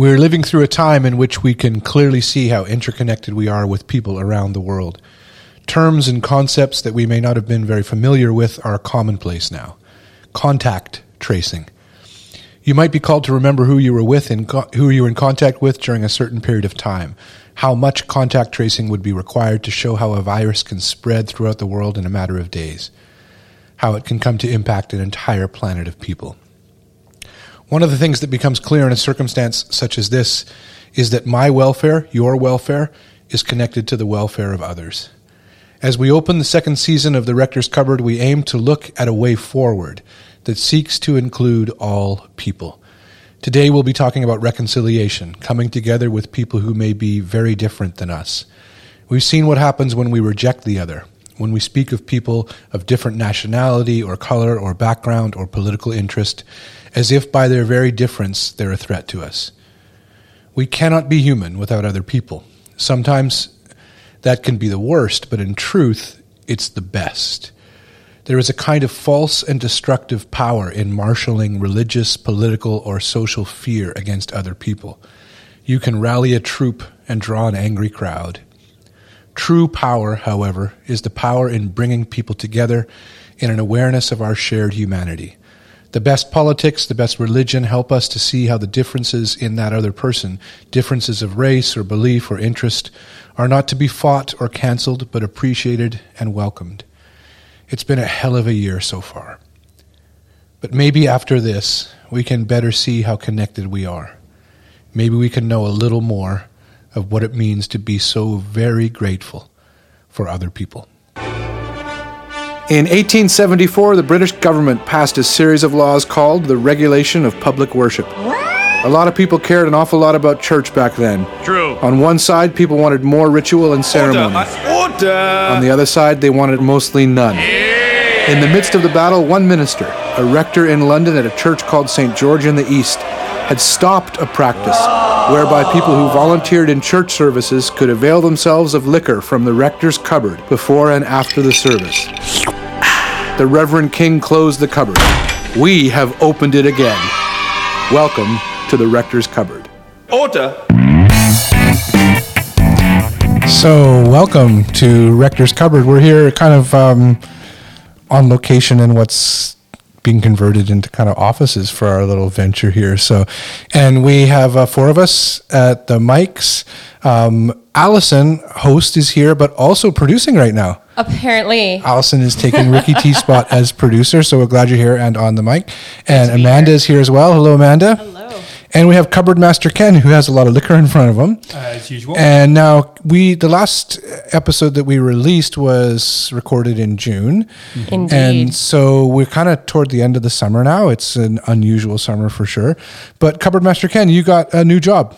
We're living through a time in which we can clearly see how interconnected we are with people around the world. Terms and concepts that we may not have been very familiar with are commonplace now. Contact tracing. You might be called to remember who you were with and who you were in contact with during a certain period of time. How much contact tracing would be required to show how a virus can spread throughout the world in a matter of days. How it can come to impact an entire planet of people. One of the things that becomes clear in a circumstance such as this is that my welfare, your welfare, is connected to the welfare of others. As we open the second season of the Rector's Cupboard, we aim to look at a way forward that seeks to include all people. Today we'll be talking about reconciliation, coming together with people who may be very different than us. We've seen what happens when we reject the other, when we speak of people of different nationality or color or background or political interest, as if by their very difference they're a threat to us. We cannot be human without other people. Sometimes that can be the worst, but in truth, it's the best. There is a kind of false and destructive power in marshaling religious, political, or social fear against other people. You can rally a troop and draw an angry crowd. True power, however, is the power in bringing people together in an awareness of our shared humanity. The best politics, the best religion help us to see how the differences in that other person, differences of race or belief or interest, are not to be fought or cancelled, but appreciated and welcomed. It's been a hell of a year so far. But maybe after this, we can better see how connected we are. Maybe we can know a little more of what it means to be so very grateful for other people. In 1874, the British government passed a series of laws called the Regulation of Public Worship. A lot of people cared an awful lot about church back then. True. On one side, people wanted more ritual and ceremony. Order. Order. On the other side, they wanted mostly none. In the midst of the battle, one minister, a rector in London at a church called St. George in the East, had stopped a practice whereby people who volunteered in church services could avail themselves of liquor from the rector's cupboard before and after the service the Reverend King closed the cupboard. We have opened it again. Welcome to the Rector's Cupboard. Order. So, welcome to Rector's Cupboard. We're here kind of um, on location in what's being converted into kind of offices for our little venture here. So, and we have uh, four of us at the mics. Um, Allison, host, is here, but also producing right now. Apparently. Allison is taking Ricky T spot as producer, so we're glad you're here and on the mic. And Amanda here. is here as well. Hello, Amanda. Hello. And we have Cupboard Master Ken, who has a lot of liquor in front of him. As usual. And now we, the last episode that we released was recorded in June. Mm-hmm. Indeed. And so we're kind of toward the end of the summer now. It's an unusual summer for sure. But Cupboard Master Ken, you got a new job.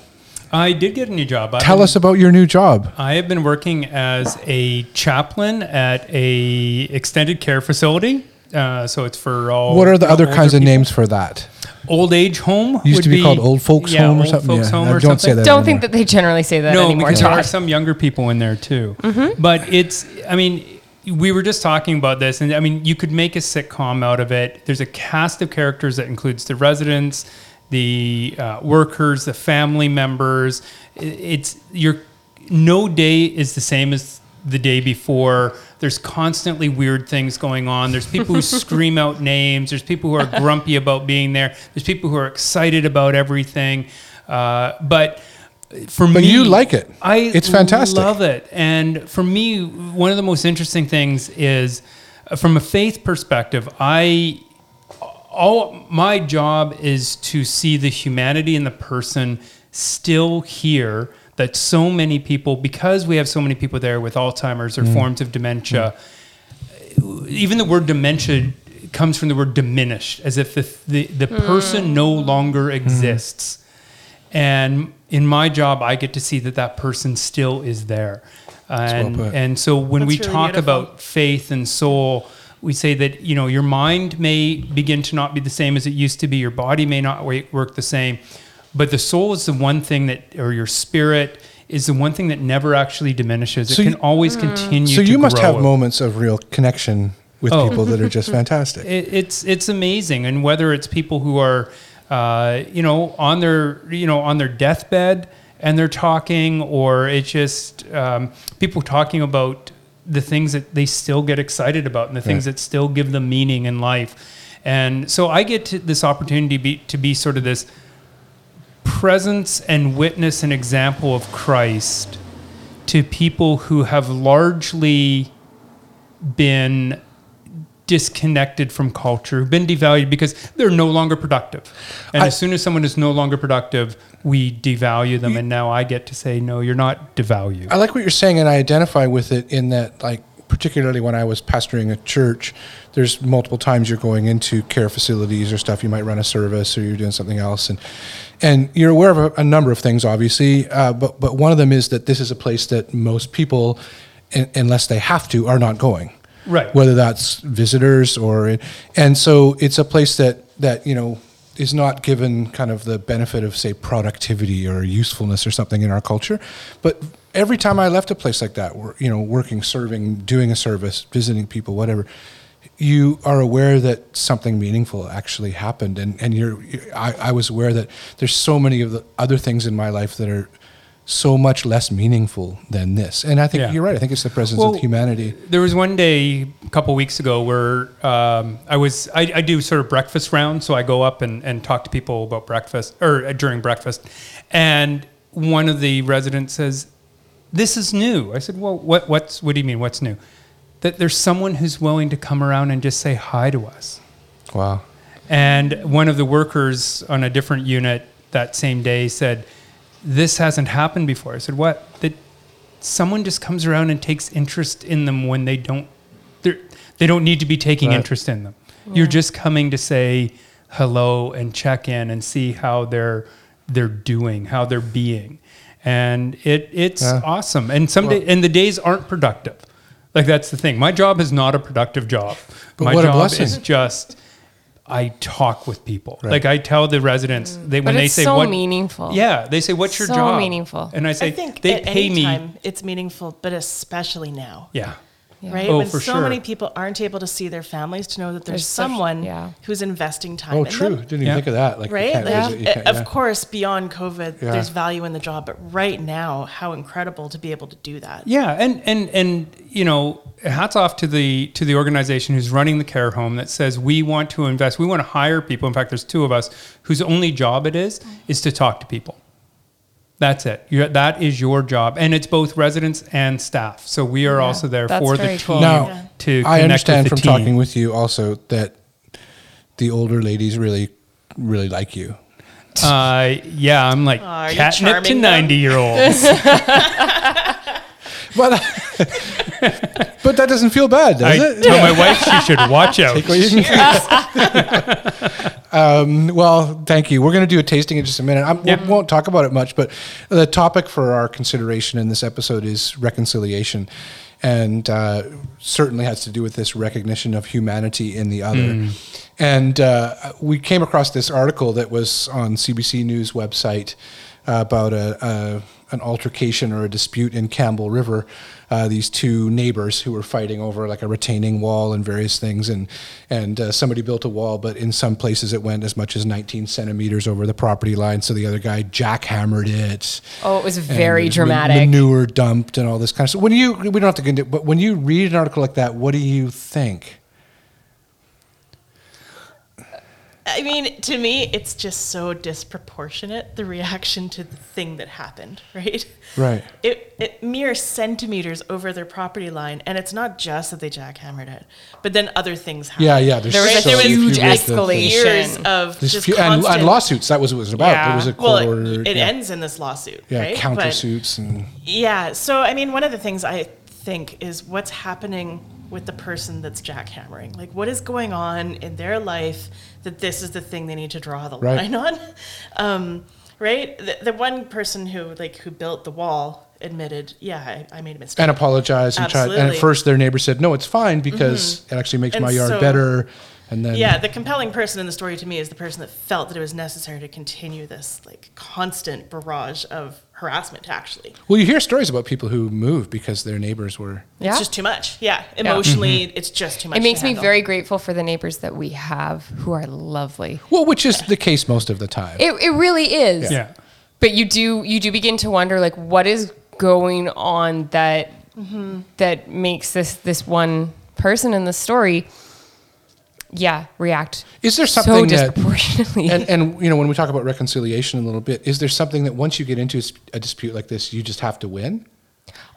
I did get a new job. Tell been, us about your new job. I have been working as a chaplain at a extended care facility. Uh, so it's for all. What are the other kinds of names for that? Old age home used to be, be, called old folks yeah, home or old something. Folks yeah, home or don't something. say that. Don't anymore. think that they generally say that no, anymore. because there are some younger people in there too. Mm-hmm. But it's, I mean, we were just talking about this, and I mean, you could make a sitcom out of it. There's a cast of characters that includes the residents, the uh, workers, the family members. It's your no day is the same as the day before. There's constantly weird things going on. There's people who scream out names. There's people who are grumpy about being there. There's people who are excited about everything. Uh, but for but me, you like it. I it's fantastic. Love it. And for me, one of the most interesting things is, uh, from a faith perspective, I all my job is to see the humanity in the person still here that so many people because we have so many people there with alzheimer's or mm. forms of dementia mm. even the word dementia comes from the word diminished as if the, the, the mm. person no longer exists and in my job i get to see that that person still is there and, well and so when That's we really talk beautiful. about faith and soul we say that you know your mind may begin to not be the same as it used to be your body may not work the same but the soul is the one thing that or your spirit is the one thing that never actually diminishes So it you- can always continue So to you must grow. have moments of real connection with Oh. people that are just fantastic. it, it's it's amazing and whether it's people who are uh, you know, on their you know on their deathbed and they're talking, or it's just um, people talking about the things that they still get excited about and the things Right. that still give them meaning in life. And so I get to this opportunity to be, to be sort of this presence and witness and example of Christ to people who have largely been disconnected from culture, who've been devalued because they're no longer productive. And I- as soon as someone is no longer productive, we devalue them. And now I get to say, no, you're not devalued. I like what you're saying, and I identify with it in that, like, particularly when I was pastoring a church, there's multiple times you're going into care facilities or stuff. You might run a service or you're doing something else, and and you're aware of a, a number of things, obviously. Uh, but but one of them is that this is a place that most people, un unless they have to, are not going. Right. Whether that's visitors or, and so it's a place that that you know is not given kind of the benefit of say productivity or usefulness or something in our culture but every time i left a place like that you know working serving doing a service visiting people whatever you are aware that something meaningful actually happened. And and you're I, I was aware that there's so many of the other things in my life that are so much less meaningful than this. And i think Yeah. you're right. I think it's the presence Well, of humanity. There was one day a couple weeks ago where um, I was I, I do sort of breakfast rounds, so I go up and, and talk to people about breakfast or uh, during breakfast, and one of the residents says, "This is new." I said, "Well, what what's what do you mean? What's new?" That there's someone who's willing to come around and just say hi to us. wow And one of the workers on a different unit that same day said, This hasn't happened before. I said, What? That someone just comes around and takes interest in them when they don't they're- don't need to be taking Right. interest in them. You're just coming to say hello and check in and see how they're they're doing, how they're being. And it it's Yeah. awesome. And some day, and the days aren't productive. Like that's the thing. My job is not a productive job. But My what a job blessing. is just I talk with people. Right. Like I tell the residents mm. they when But they say so what meaningful. Yeah, they say what's your So job? meaningful. And I say I think they at pay any me. time it's meaningful, but especially now. Yeah. Yeah. Right? Oh, when for so sure. many people aren't able to see their families to know that there's, There's such- someone yeah. who's investing time oh in true them. didn't even Yeah. think of that like Right? can't Like, it, you of course, beyond COVID, Yeah. there's value in the job, but right now, how incredible to be able to do that. Yeah, and and and you know, hats off to the to the organization who's running the care home that says we want to invest, we want to hire people. In fact, there's two of us whose only job it is is to talk to people. That's it. You're, that is your job, and it's both residents and staff. So we are Yeah, also there for the very team cool. Now, Yeah. to I understand with from team. talking with you also that the older ladies really, really like you. Uh, yeah, I'm like Aw, are catnip to charming them? 90 year olds. But, but that doesn't feel bad, does I it? tell my wife she should watch out. Take what you can um, well, thank you. We're going to do a tasting in just a minute. I Yeah. won't talk about it much, but the topic for our consideration in this episode is reconciliation, and uh, certainly has to do with this recognition of humanity in the other. And uh, we came across this article that was on CBC News website about a, a an altercation or a dispute in Campbell River. Uh, these two neighbors who were fighting over like a retaining wall and various things, and and uh, somebody built a wall, but in some places it went as much as 19 centimeters over the property line. So the other guy jackhammered it. Oh, it was very dramatic. Manure dumped and all this kind of stuff. When you we don't have to get into, but when you read an article like that, what do you think? I mean, to me, it's just so disproportionate the reaction to the thing that happened, right? Right. It, it mere centimeters over their property line, and it's not just that they jackhammered it, but then other things happened. Yeah, yeah. There's There was a so huge few with the- escalation. Years of There's just few, and, constant, and lawsuits. That was what it was about. Yeah. There was a court it, order. it yeah. ends in this lawsuit, Yeah, right? counter suits and Yeah. So, I mean, one of the things I think is what's happening with the person that's jackhammering. Like, what is going on in their life that this is the thing they need to draw the Right. line on? Um, right? The, the one person who like who built the wall admitted, yeah, I, I made a mistake. and apologized, and try. And at first, their neighbor said, "No, it's fine because it actually makes And my yard so- better." And then Yeah, the compelling person in the story to me is the person that felt that it was necessary to continue this like constant barrage of harassment. Actually, Well, you hear stories about people who move because their neighbors were. Yeah. it's just too much. Yeah, emotionally, Mm-hmm. it's just too much. It makes me handle. very grateful for the neighbors that we have who are lovely. Well, which is the case most of the time. It, it really is. Yeah. But you do you do begin to wonder like what is going on that that makes this this one person in the story yeah react Is there so something that disproportionately. and, and you know when we talk about reconciliation a little bit, is there something that once you get into a dispute like this, you just have to win?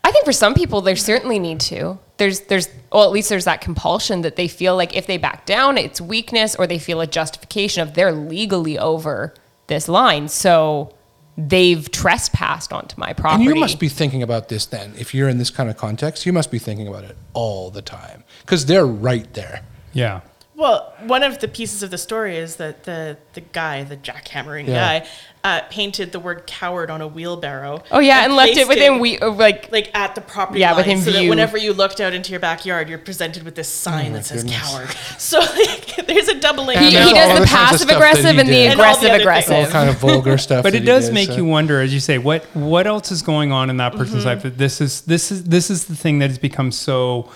I think for some people they certainly need to. There's there's well at least there's that compulsion that they feel like if they back down it's weakness or they feel a justification of they're legally over this line. So they've trespassed onto my property. And property. you must be thinking about this then. If you're in this kind of context, you must be thinking about it all the time because they're right there. Yeah. Well, one of the pieces of the story is that the the guy, the jackhammering Yeah. guy, uh, painted the word "coward" on a wheelbarrow. Oh yeah, and left it within we uh, like like at the property Yeah, line, within so that whenever you looked out into your backyard, you're presented with this sign that says goodness. "coward." So like, there's a doubling. he, he does the passive aggressive and the did. And all the aggressive other aggressive. All kind of vulgar stuff. But it does did, make so- you wonder, as you say, what what else is going on in that person's Mm-hmm. life that this is this is this is the thing that has become so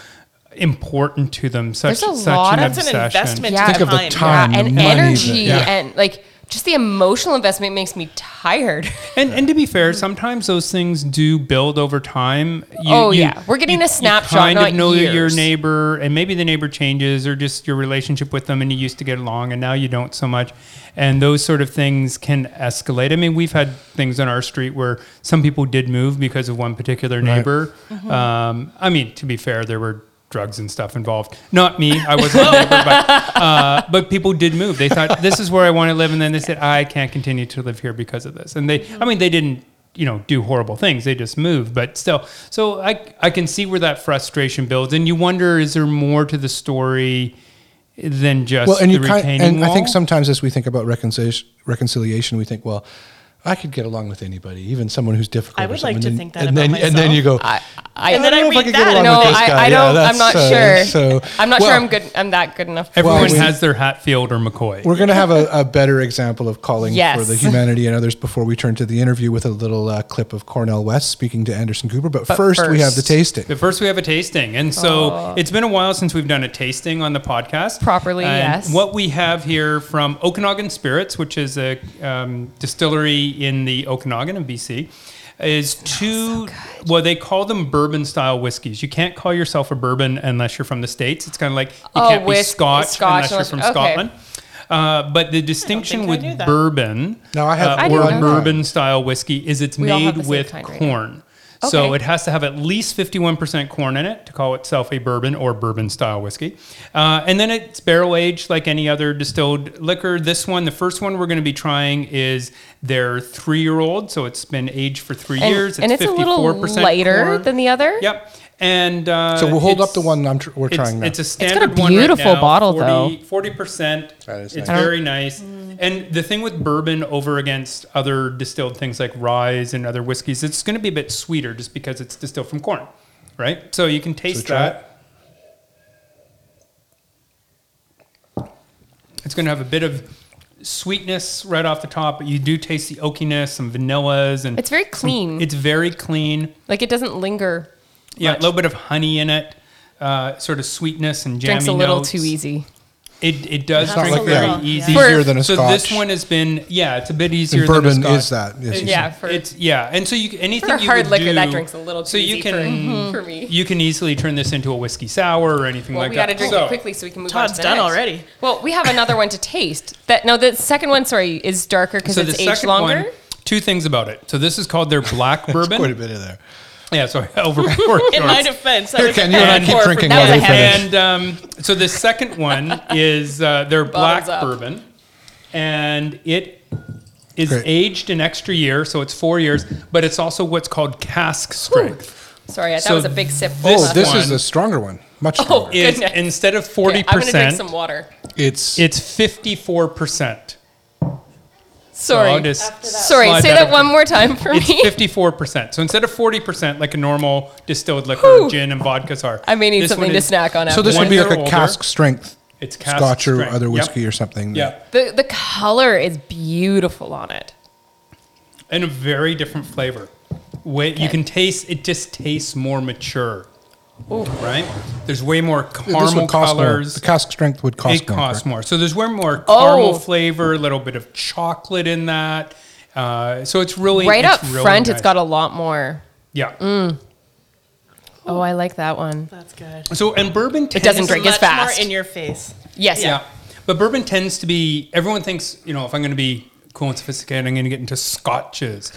important to them. Such There's a such lot an of- That's an investment. Yeah. Think of the time. time. yeah, the and money that- energy yeah. and like just the emotional investment makes me tired. And, and to be fair, sometimes those things do build over time. You, Oh, you- yeah. We're getting you- a snapshot, You kind not of know your neighbor, and maybe the neighbor changes, or just your relationship with them, and you used to get along, and now you don't so much. And those sort of things can escalate. I mean, we've had things on our street where some people did move because of one particular neighbor. Um, I mean, to be fair, there were drugs and stuff involved. Not me, I wasn't a neighbor, but uh, but people did move. They thought this is where I want to live, and then they said I can't continue to live here because of this. And they, I mean, they didn't, you know, do horrible things. They just moved, but still. So I I can see where that frustration builds, and you wonder is there more to the story than just well, and you the kind, retaining and I think sometimes as we think about reconciliation, reconciliation, we think, well, I could get along with anybody, even someone who's difficult. I or would something. like to And think then, that and then, and then you go, I, I, And then I don't know if read could get that along and no, with this I, guy. I Yeah, don't. I'm not uh, sure. So I'm not well, sure. I'm good. I'm that good enough. for Everyone we- has their Hatfield or McCoy. We're going to have a, a better example of calling Yes. for the humanity and others before we turn to the interview with a little uh, clip of Cornel West speaking to Anderson Cooper. But, But first, we have the tasting. But first, we have a tasting, and so it's been a while since we've done a tasting on the podcast Properly, And yes. What we have here from Okanagan Spirits, which is a um, distillery in the Okanagan in BC, is two. well, they call them bourbon-style whiskeys. You can't call yourself a bourbon unless you're from the states. It's kind of like you Oh, can't be Scotch, Scotch unless you're from okay. Scotland. Uh, but the distinction with bourbon Now, I have uh, or bourbon style whiskey is it's We made with corn. right now. So it has to have at least 51% corn in it to call itself a bourbon or bourbon style whiskey. Uh, and then it's barrel aged like any other distilled liquor. This one, the first one we're going to be trying is their three year old. So it's been aged for three and, years. and it's a little 54% lighter corn. than the other. Yep. And uh, So we'll hold up the one I'm tr- we're it's, trying now. It's a got a standard one right beautiful now, bottle, 40, though. 40%. That is it's nice. very nice. And the thing with bourbon over against other distilled things like rye and other whiskeys, it's going to be a bit sweeter just because it's distilled from corn, right? So you can taste try that. It's going to have a bit of sweetness right off the top, but you do taste the oakiness, some vanillas, and It's very clean. it's very clean. like it doesn't linger. Yeah, a little bit of honey in it, uh, sort of sweetness and jammy Drinks a little notes. too easy. It, it does It's drink like very that. easy. For- easier than a so scotch. this one has been yeah, it's a bit easier and than a bourbon scotch. is that. Yes, It's, Yeah, for- it's yeah, and so you anything For a you hard would liquor, do, that drink's a little too so you easy can for, for me. you can easily turn this into a whiskey sour or anything Well, like we got to drink So, it quickly so we can move on Todd's to the done next. already. Well, we have another one to taste. That no, the second one, sorry, is darker because So the it's aged longer. one, two things about it. So this is called their black bourbon. Quite a bit in there. Yeah, sorry, over poured In my defense, Here, Ken, you and I keep drinking That while was you finish. And um, so the second one is uh, their black Bottoms up. bourbon, and it is Great. aged an extra year, so it's four years, but it's also what's called cask strength. Sorry, that So was a big sip. this Oh, this is one- the stronger one. Much Oh, stronger. Is Goodness. instead of Okay, forty I'm gonna drink percent, some water. it's it's fifty-four percent. Sorry. I'll just Sorry, slide say that up. one more time for It's me. fifty-four percent. So instead of forty percent, like a normal distilled liquor, Whew. gin and vodkas are, I may need this something one to is- snack on after so this would be like a older. cask strength It's cask Scotch or strength. other Yep. whiskey or something. Yeah, The the color is beautiful on it. and a very different flavor. Way you can taste it. Just tastes more mature. Right? There's way more caramel would cost more. colors. The cask strength would cost more. it more. costs correct? more. So there's way more Oh. caramel flavor, a little bit of chocolate in that. Uh, so it's really Right it's up really front, nice. it's got a lot more. yeah. Oh, I like that one. That's good. So and bourbon It doesn't drink as fast. more in your face. Yes. Yeah. But bourbon tends to be, everyone thinks, you know, if I'm going to be cool and sophisticated, I'm going to get into scotches.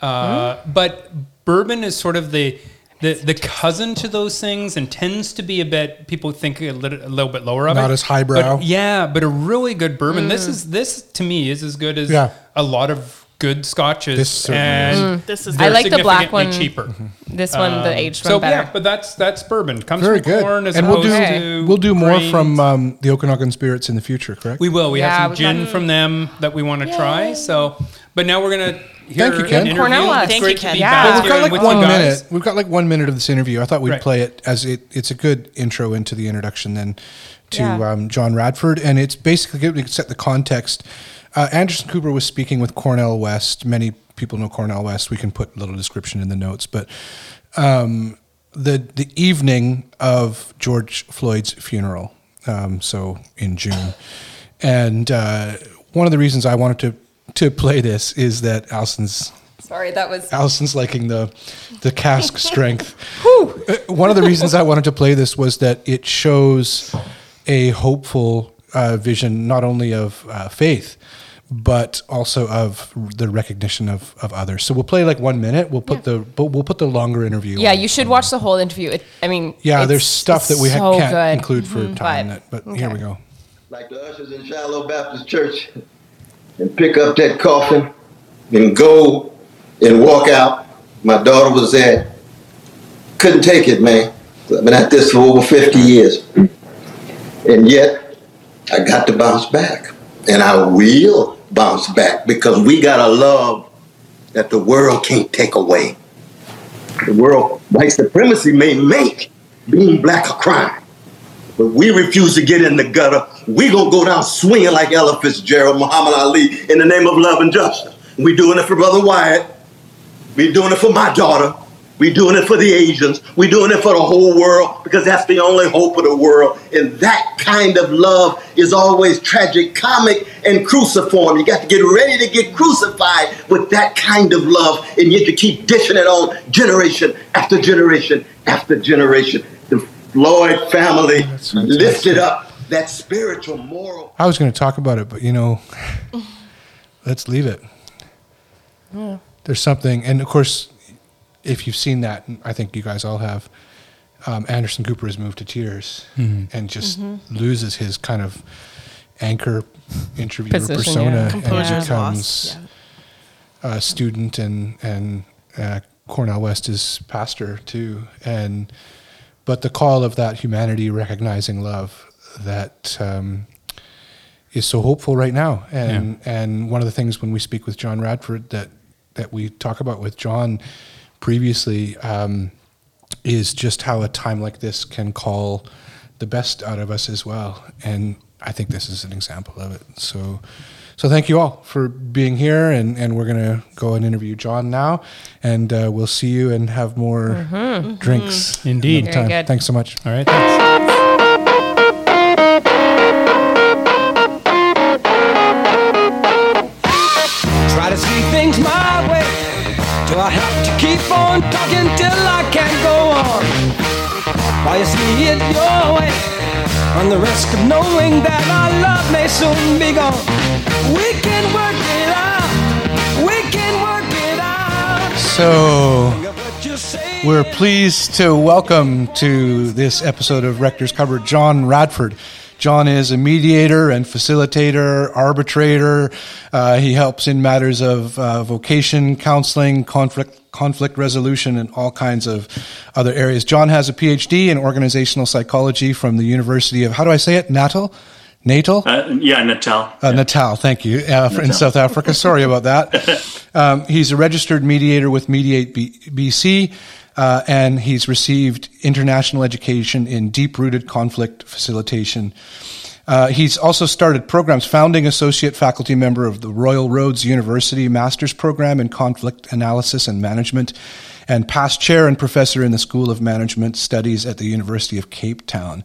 Uh, Hmm? But bourbon is sort of the, the, the cousin to those things and tends to be a bit, people think a little, a little bit lower of it. Not as highbrow. But yeah, but a really good bourbon. This Hmm. is, this to me is as good as Yeah. a lot of good scotches. This certainly and This is. I like the black one. cheaper. This one, the Um, aged so one, better. yeah, but that's that's bourbon. Comes Very from good. corn as and we'll opposed do Okay. to we'll do more grains. from um, the Okanagan Spirits in the future. Correct? We will. We Yeah, have some gin from them that we want to try. So, but now we're gonna hear Thank you, Ken. interview. Cornel It's Thank great you, to Ken. be Yeah. back We've got like one minute. We've got like one minute of this interview. I thought we'd Right. play it as it. It's a good intro into the introduction then to Yeah. um, John Radford, and it's basically good to set the context. Uh, Anderson Cooper was speaking with Cornel West. Many people know Cornel West. We can put a little description in the notes, but um, the the evening of George Floyd's funeral, um, so in June, and uh, one of the reasons I wanted to to play this is that Allison's Sorry, that was. Allison's liking the the cask strength. Uh, One of the reasons I wanted to play this was that it shows a hopeful uh, vision, not only of uh, faith, but also of the recognition of, of others. So we'll play like one minute. We'll put the but we'll put the longer interview. Yeah, on. you should watch the whole interview. It, I mean, Yeah, it's- there's stuff that we it's ha- so can't good. include for time. But- That, but here we go. like the ushers in Shiloh Baptist Church and pick up that coffin and go and walk out. My daughter was there. Couldn't take it, man. I've been at this for over 50 years. And yet, I got to bounce back. And I will bounce back because we got a love that the world can't take away. The world, white supremacy may make being black a crime. But we refuse to get in the gutter. We gonna go down swinging like Ella Fitzgerald, Muhammad Ali, in the name of love and justice. We doing it for Brother Wyatt. We doing it for my daughter. We doing it for the Asians. We doing it for the whole world because that's the only hope of the world. And that kind of love is always tragic, comic, and cruciform. You got to get ready to get crucified with that kind of love, and yet you keep dishing it on generation after generation after generation. The Floyd family lifted up that spiritual moral. I was going to talk about it, but you know, let's leave it. There's something, and of course, if you've seen that, I think you guys all have. Um, Anderson Cooper is moved to tears and just loses his kind of anchor interviewer Position, persona yeah. and Composure's becomes. Yeah. a student and and uh, Cornel West is pastor too and but the call of that humanity recognizing love that um, is so hopeful right now and and one of the things when we speak with John Radford that that we talk about with John previously um, is just how a time like this can call the best out of us as well and I think this is an example of it so so thank you all for being here and, and we're going to go and interview John now and uh, we'll see you and have more drinks Indeed. another Very time. good. thanks so much All right. Thanks. Risk of knowing that our love may soon be gone. We can work it out. We can work it out. so We're pleased to welcome to this episode of Rector's Cupboard John Radford. John is a mediator and facilitator, arbitrator. Uh, he helps in matters of uh, vocation, counseling, conflict, conflict resolution, and all kinds of other areas. John has a PhD in organizational psychology from the University of, how do I say it? Natal? Natal? Uh, yeah, Natal. Uh, Natal, thank you, uh, in South Africa. Sorry about that. Um, he's a registered mediator with Mediate B- BC, uh, and he's received international education in deep rooted conflict facilitation. Uh, he's also started programs, founding associate faculty member of the Royal Roads University Master's Program in Conflict Analysis and Management, and past chair and professor in the School of Management Studies at the University of Cape Town.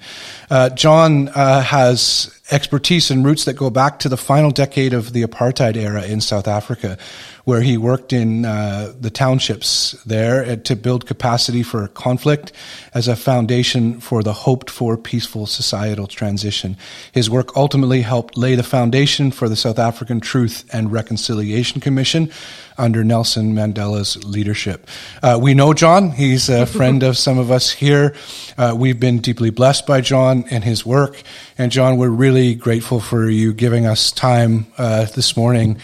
Uh, John uh, has expertise and roots that go back to the final decade of the apartheid era in South Africa, where he worked in uh, the townships there uh, to build capacity for conflict as a foundation for the hoped for peaceful societal transition. His work ultimately helped lay the foundation for the South African Truth and Reconciliation Commission under Nelson Mandela's leadership. Uh, we know John. He's a friend of some of us here. Uh, we've been deeply blessed by John and his work. And John, we're really grateful for you giving us time uh, this morning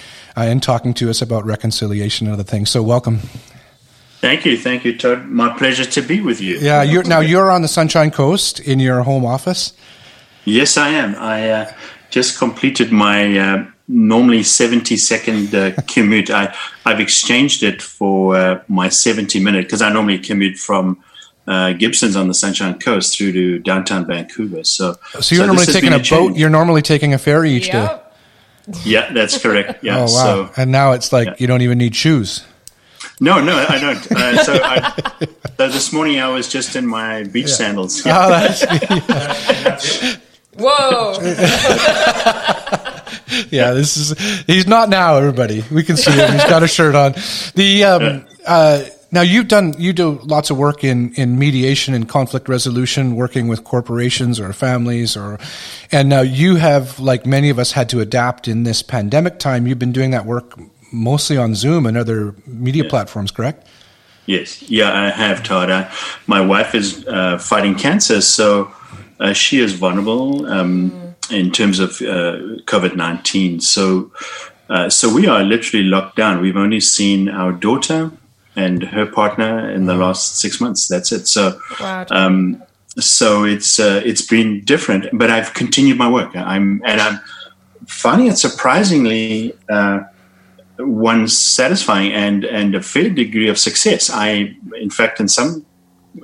and talking to us about reconciliation and other things. So, welcome. Thank you, thank you, Todd. My pleasure to be with you. Yeah, you're, now you're on the Sunshine Coast in your home office. Yes, I am. I uh, just completed my uh, normally 70 second uh, commute. I, I've exchanged it for uh, my 70 minute because I normally commute from uh, Gibsons on the Sunshine Coast through to downtown Vancouver. So, so you're so normally taking a, a boat. You're normally taking a ferry each yep. day. Yeah, that's correct. Yeah. oh wow! So, and now it's like yeah. you don't even need shoes. No, no, I don't. Uh, so, I, so, this morning I was just in my beach yeah. sandals. Yeah. Oh, that's, yeah. Whoa! yeah, this is he's not now. Everybody, we can see him. He's got a shirt on. The um, uh, now you've done you do lots of work in in mediation and conflict resolution, working with corporations or families, or and now you have like many of us had to adapt in this pandemic time. You've been doing that work mostly on Zoom and other media yeah. platforms, correct? Yes, yeah, I have, Todd. I, my wife is uh, fighting cancer, so uh, she is vulnerable um, mm. in terms of uh, COVID nineteen. So, uh, so we are literally locked down. We've only seen our daughter and her partner in the mm. last six months. That's it. So, wow. um, so it's uh, it's been different. But I've continued my work. I'm and I'm finding it surprisingly uh, one satisfying and and a fair degree of success. I, in fact, in some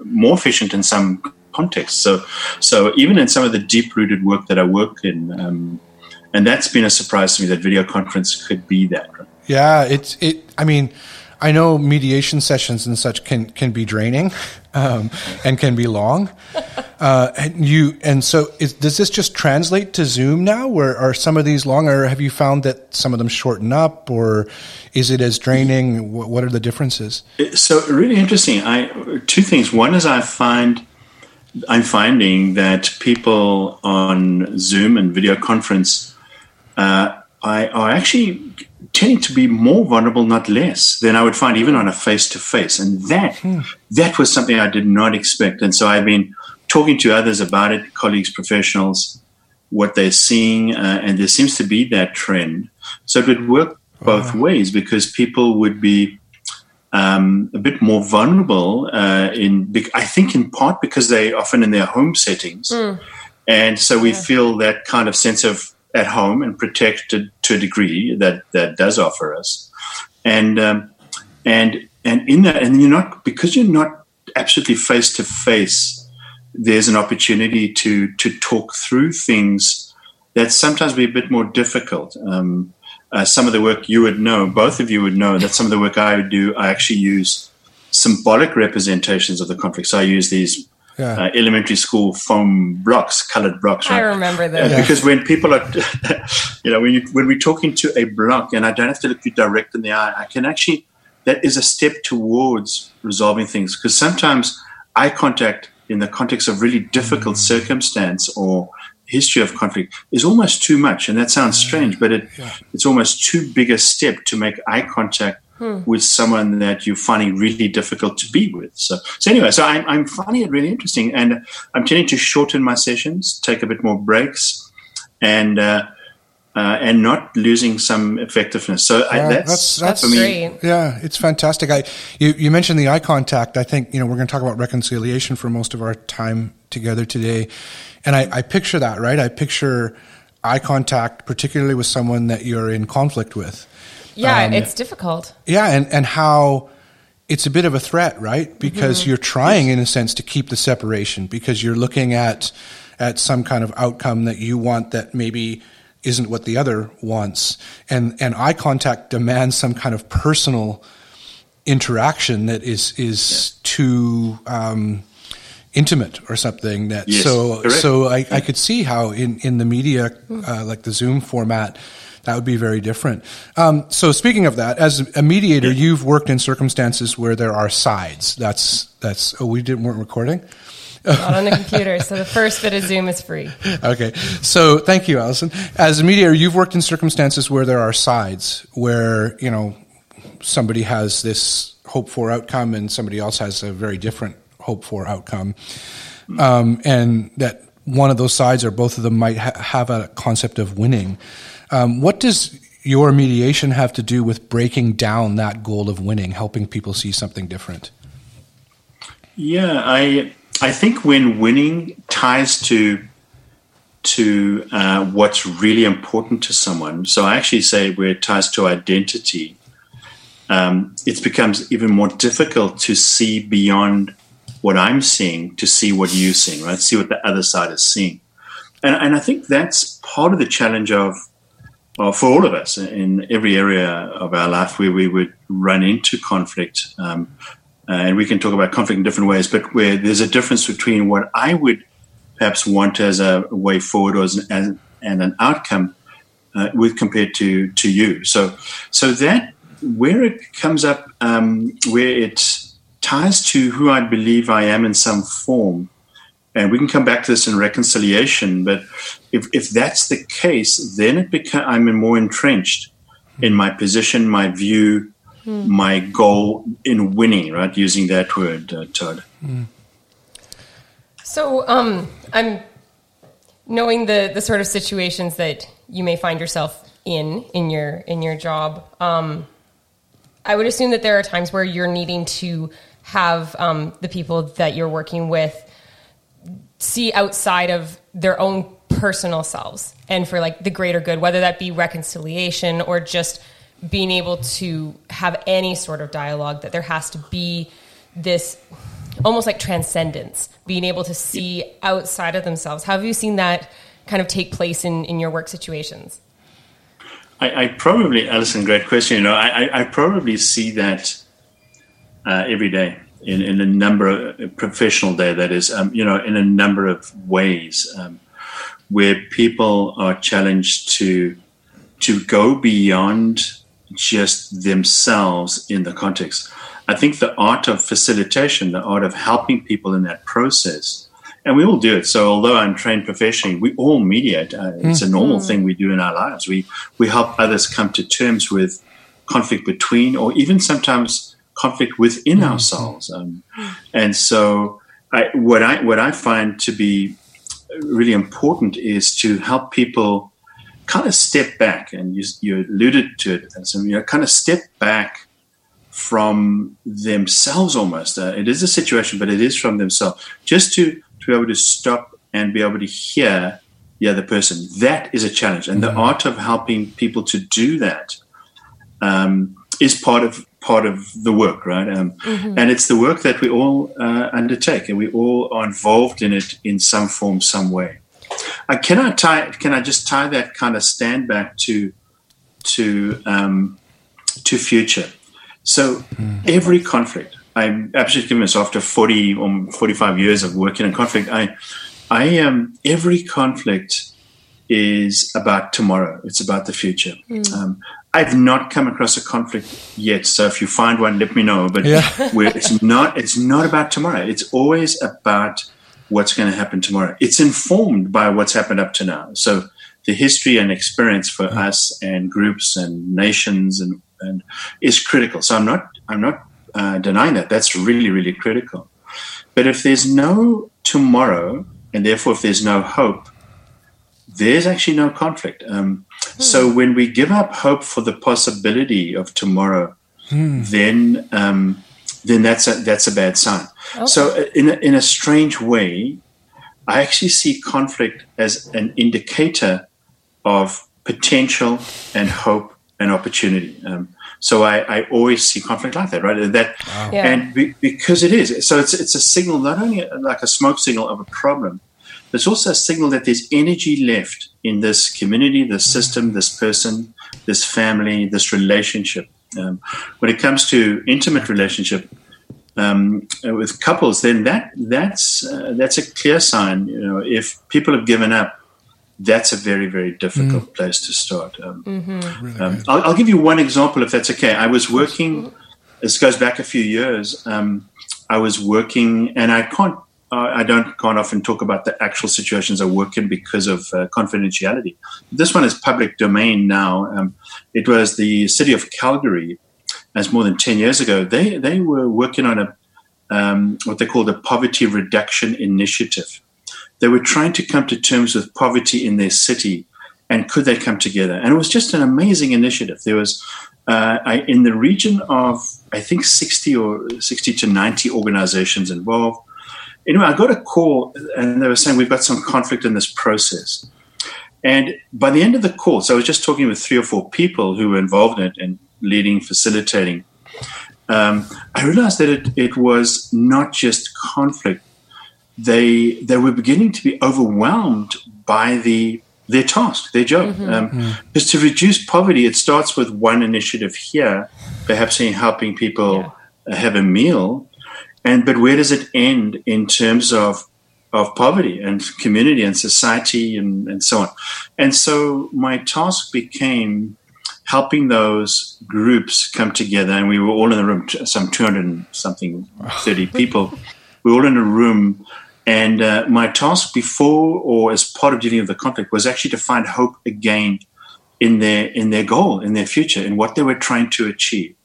more efficient in some context. So, so even in some of the deep rooted work that I work in, um, and that's been a surprise to me that video conference could be that. Yeah, it's it. I mean, I know mediation sessions and such can can be draining, um, and can be long. Uh, and you and so is, does this just translate to Zoom now? Where are some of these long, or have you found that some of them shorten up, or is it as draining? What, what are the differences? So really interesting. I two things. One is I find I'm finding that people on Zoom and video conference uh, I, are actually tending to be more vulnerable, not less, than I would find even on a face to face. And that hmm. that was something I did not expect. And so I've been talking to others about it, colleagues, professionals, what they're seeing, uh, and there seems to be that trend. So it would work both ways because people would be um, a bit more vulnerable uh, in I think in part because they often in their home settings, mm. and so we yeah. feel that kind of sense of at home and protected to a degree that that does offer us, and um, and and in that and you're not because you're not absolutely face to face. There's an opportunity to to talk through things that sometimes be a bit more difficult. Um, uh, some of the work you would know, both of you would know that some of the work I would do, I actually use symbolic representations of the conflict. So I use these yeah. uh, elementary school foam blocks, colored blocks. Right? I remember that. Uh, because when people are, you know, when, you, when we're talking to a block and I don't have to look you direct in the eye, I can actually, that is a step towards resolving things. Because sometimes eye contact in the context of really difficult mm-hmm. circumstance or history of conflict is almost too much. And that sounds strange, but it, yeah. it's almost too big a step to make eye contact hmm. with someone that you're finding really difficult to be with. So, so anyway, so I'm, I'm finding it really interesting. And I'm tending to shorten my sessions, take a bit more breaks, and uh, uh, and not losing some effectiveness. So yeah, I, that's, that's, that's for me. Great. Yeah, it's fantastic. I you, you mentioned the eye contact. I think you know we're going to talk about reconciliation for most of our time together today, and I, I picture that, right? I picture eye contact, particularly with someone that you're in conflict with. Yeah, um, it's difficult. Yeah, and, and how it's a bit of a threat, right? Because mm-hmm. you're trying, in a sense, to keep the separation because you're looking at at some kind of outcome that you want that maybe isn't what the other wants. And, and eye contact demands some kind of personal interaction that is, is too, um, intimate or something that Yes, so correct. so I, I could see how in in the media uh, like the zoom format that would be very different. Um, so speaking of that as a mediator you've worked in circumstances where there are sides. That's that's oh we didn't weren't recording? Not on the computer. So the first bit of Zoom is free. okay. So thank you allison. As a mediator you've worked in circumstances where there are sides where you know somebody has this hope for outcome and somebody else has a very different hope for outcome. Um, and that one of those sides or both of them might ha- have a concept of winning um, what does your mediation have to do with breaking down that goal of winning helping people see something different Yeah, I I think when winning ties to to uh, what's really important to someone, so I actually say where it ties to identity, um, it becomes even more difficult to see beyond what I'm seeing to see what you're seeing, right? See what the other side is seeing, and and I think that's part of the challenge of. Well, for all of us in every area of our life where we would run into conflict, um, and we can talk about conflict in different ways, but where there's a difference between what I would perhaps want as a way forward or as an, as, and an outcome uh, with compared to to you. So so that where it comes up, um, where it ties to who I believe I am in some form, and we can come back to this in reconciliation. But if if that's the case, then it become I'm more entrenched in my position, my view, my goal in winning, right? Using that word, uh, Todd. So, um, I'm knowing the the sort of situations that you may find yourself in in your in your job. Um, I would assume that there are times where you're needing to have um, the people that you're working with see outside of their own personal selves and for like the greater good, whether that be reconciliation or just being able to have any sort of dialogue, that there has to be this almost like transcendence, being able to see outside of themselves. How have you seen that kind of take place in, in your work situations? I, I probably, Alison, great question. You know, I, I, probably see that uh, every day in, in a number of professional day. That is, um, you know, in a number of ways um, where people are challenged to to go beyond just themselves in the context. I think the art of facilitation, the art of helping people in that process, and we all do it. So, although I'm trained professionally, we all mediate. Uh, it's a normal thing we do in our lives. We we help others come to terms with conflict between, or even sometimes conflict within ourselves. Um, and so, I, what I what I find to be really important is to help people kind of step back, and you, you alluded to it, and so, you know, kind of step back from themselves almost. Uh, it is a situation, but it is from themselves. Just to, to be able to stop and be able to hear the other person. That is a challenge. And the art of helping people to do that um, is part of part of the work, right? Um, And it's the work that we all uh, undertake, and we all are involved in it in some form, some way. Uh, can I tie? Can I just tie that kind of stand back to to um, to future? So every conflict, I'm absolutely convinced after 40 or 45 years of working in conflict, I, I am, every conflict is about tomorrow. It's about the future. Um, I've not come across a conflict yet. So if you find one, let me know. But Yeah. it's not, it's not about tomorrow. It's always about what's going to happen tomorrow. It's informed by what's happened up to now. So the history and experience for us and groups and nations and, and is critical. So I'm not I'm not uh, denying that. That's really really critical. But if there's no tomorrow, and therefore if there's no hope, there's actually no conflict. Um, So when we give up hope for the possibility of tomorrow, then um, then that's a that's a bad sign. So uh, in a, in a strange way, I actually see conflict as an indicator of potential and hope and opportunity. Um, so I, I always see conflict like that, right? That Yeah. and be, because it is, so it's it's a signal not only like a smoke signal of a problem, it's also a signal that there's energy left in this community, this system, this person, this family, this relationship. Um, when it comes to intimate relationship um, with couples, then that that's uh, that's a clear sign. You know, if people have given up, that's a very very difficult place to start. Um, um, I'll, I'll give you one example, if that's okay. I was working. This goes back a few years. Um, I was working, and I can't. I don't can't often talk about the actual situations I work in because of uh, confidentiality. This one is public domain now. Um, it was the city of Calgary, as more than ten years ago. They they were working on a um, what they called a poverty reduction initiative. They were trying to come to terms with poverty in their city, and could they come together? And it was just an amazing initiative. There was uh, I, in the region of I think 60 or 60 to 90 organizations involved. Anyway, I got a call and they were saying we've got some conflict in this process. And by the end of the call, so I was just talking with three or four people who were involved in it and leading, facilitating. Um, I realized that it, it was not just conflict. They they were beginning to be overwhelmed by the their task, their job. Um, Because to reduce poverty, it starts with one initiative here, perhaps in helping people uh, have a meal. And but where does it end in terms of of poverty and community and society and, and so on? And so my task became helping those groups come together, and we were all in the room, some two hundred and something, thirty people. We were all in a room and uh, my task before or as part of dealing with the conflict was actually to find hope again in their in their goal, in their future, in what they were trying to achieve.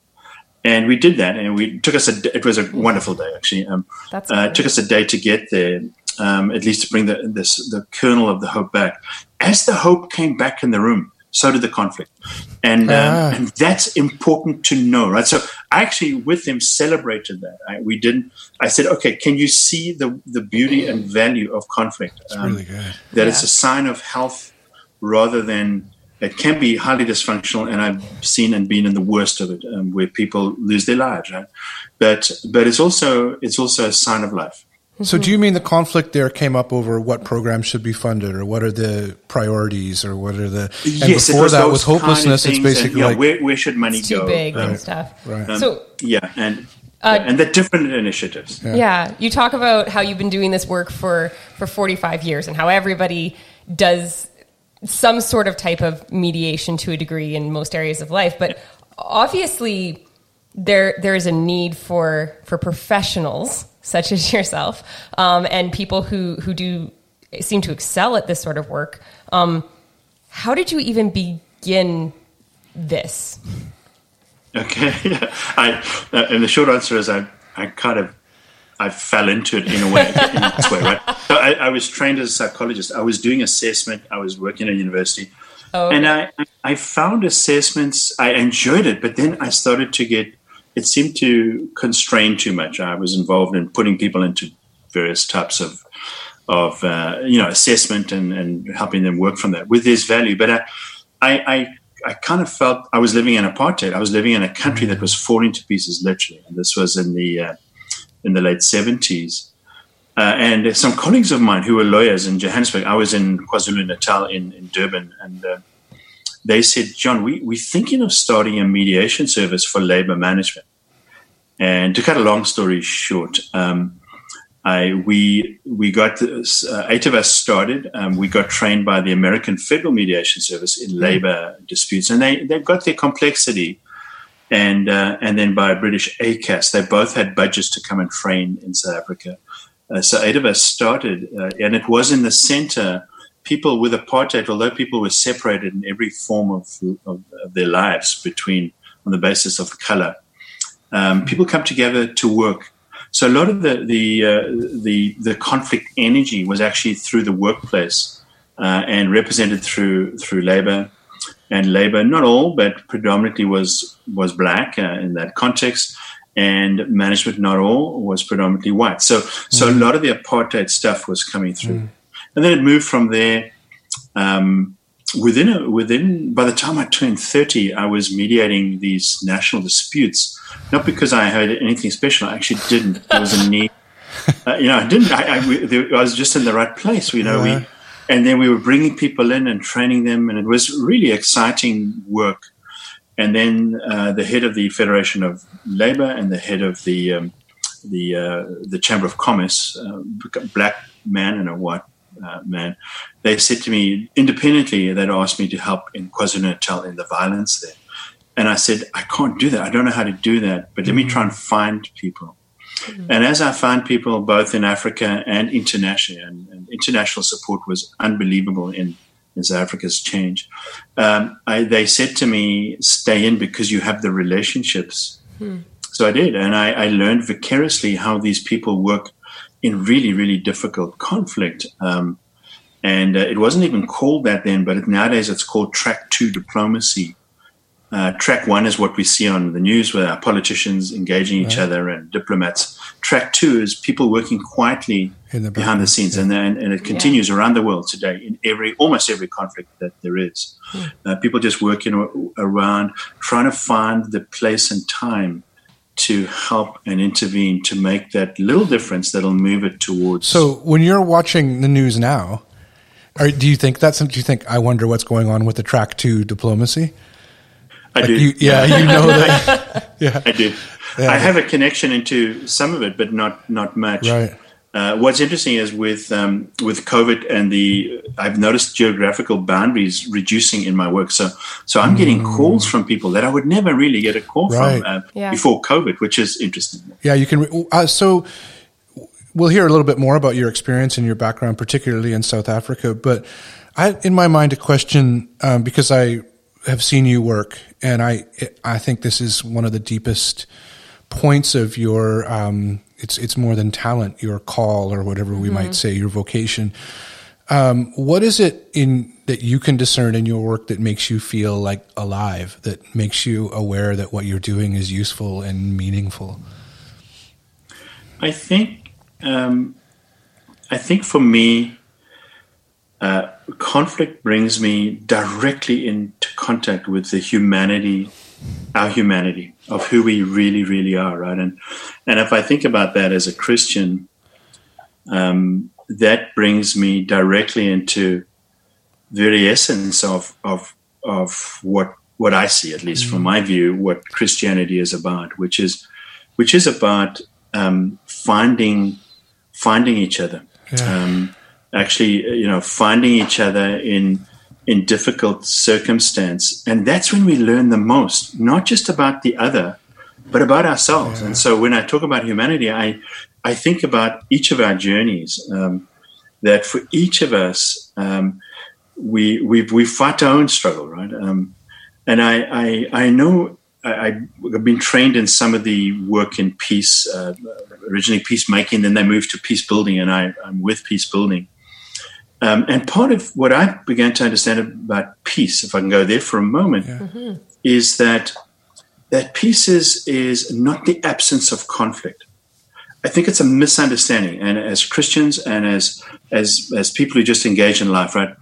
And we did that, and we took us a. It was a wonderful day, actually. Um, That's uh, it took us a day to get there, um, at least to bring the this the kernel of the hope back. As the hope came back in the room, so did the conflict, and um, Ah. and that's important to know, right? So I actually with them celebrated that. I, we didn't. I said, okay, can you see the the beauty and value of conflict? Um, really good. That it's a sign of health rather than it can be highly dysfunctional, and I've seen and been in the worst of it, um, where people lose their lives. Right? But but it's also it's also a sign of life. So, do you mean the conflict there came up over what programs should be funded, or what are the priorities, or what are the? And yes, before was that, was with kind of hopelessness, it's things and, basically yeah, like where where should money It's too go? big Um, and stuff. right. um, So yeah, and Uh, and the different initiatives. Yeah. you talk about how you've been doing this work for for 45 years and how everybody does some sort of type of mediation to a degree in most areas of life, but obviously there there is a need for for professionals such as yourself um, and people who who do seem to excel at this sort of work. Um, how did you even begin this? Okay, I uh, and the short answer is I I kind of I fell into it in a way in this way, right? So I, I was trained as a psychologist. I was doing assessment. I was working at university, Oh, and I I found assessments. I enjoyed it, but then I started to get. It seemed to constrain too much. I was involved in putting people into various types of of uh, you know assessment and, and helping them work from that with this value. But I, I, I, I kind of felt I was living in apartheid. I was living in a country that was falling to pieces, literally. And this was in the uh, in the late seventies. Uh, and some colleagues of mine who were lawyers in Johannesburg, I was in KwaZulu Natal in, in Durban, and uh, they said, John, we, we're thinking of starting a mediation service for labor management. And to cut a long story short, um, I, we we got this, uh, eight of us started. Um, we got trained by the American Federal Mediation Service in labor disputes, and they they've got their complexity, and uh, and then by British ACAS, they both had budgets to come and train in South Africa. Uh, so eight of us started, uh, and it was in the center. People with apartheid, although people were separated in every form of, of, of their lives between on the basis of color, um, people come together to work. So a lot of the the uh, the the conflict energy was actually through the workplace uh, and represented through through labor and labor. Not all, but predominantly was was black uh, in that context, and management not all was predominantly white. So so a lot of the apartheid stuff was coming through, and then it moved from there. Um, within a, within by the time I turned thirty, I was mediating these national disputes. Not because I had anything special, I actually didn't. There was a need. uh, you know, I didn't. I, I, I was just in the right place. You know, Yeah. we and then we were bringing people in and training them, and it was really exciting work. And then uh, the head of the Federation of Labor and the head of the um, the uh, the Chamber of Commerce, uh, black man and a white uh, man, they said to me independently, they'd asked me to help in KwaZulu Natal in the violence there. And I said, I can't do that. I don't know how to do that, but let me try and find people. And as I found people both in Africa and internationally, and, and international support was unbelievable in, in South Africa's change, um, I, they said to me, stay in because you have the relationships. So I did. And I, I learned vicariously how these people work in really, really difficult conflict. Um, and uh, it wasn't even called that then, but it, nowadays it's called track two diplomacy. Uh, track one is what we see on the news with our politicians engaging each other and diplomats. Track two is people working quietly In the behind the background, scenes, and, and, and it continues around the world today in every almost every conflict that there is. Uh, people just working around trying to find the place and time to help and intervene to make that little difference that'll move it towards. So when you're watching the news now, are, do you think that's? Do you think I wonder what's going on with the track two diplomacy? I Like do. you, yeah, you know that. yeah, I do. Yeah. I have a connection into some of it, but not not much. Right. Uh, what's interesting is with um, with COVID and the I've noticed geographical boundaries reducing in my work. So so I'm getting calls from people that I would never really get a call Mm. Right. from uh, Yeah. before COVID, which is interesting. yeah. You can. Uh, so we'll hear a little bit more about your experience and your background, particularly in South Africa. But I, in my mind, a question um, because I have seen you work, and I I think this is one of the deepest points of your. Um, it's it's more than talent, your call or whatever we might say, your vocation. Um, what is it in that you can discern in your work that makes you feel like alive? That makes you aware that what you're doing is useful and meaningful. I think um, I think for me, uh, conflict brings me directly into contact with the humanity, our humanity of who we really, really are, right? And and if I think about that as a Christian, um, that brings me directly into the very essence of of of what what I see, at least from my view, what Christianity is about, which is which is about um, finding finding each other. Um, actually, you know, finding each other in in difficult circumstance, and that's when we learn the most. Not just about the other, but about ourselves. And so, when I talk about humanity, I I think about each of our journeys. Um, that for each of us, um, we we we fight our own struggle, right? Um, and I I, I know I, I've been trained in some of the work in peace, uh, originally peacemaking, then they moved to peace building, and I, I'm with peace building. Um, and part of what I began to understand about peace, if I can go there for a moment, is that that peace is is not the absence of conflict. I think it's a misunderstanding, and as Christians and as as as people who just engage in life, right?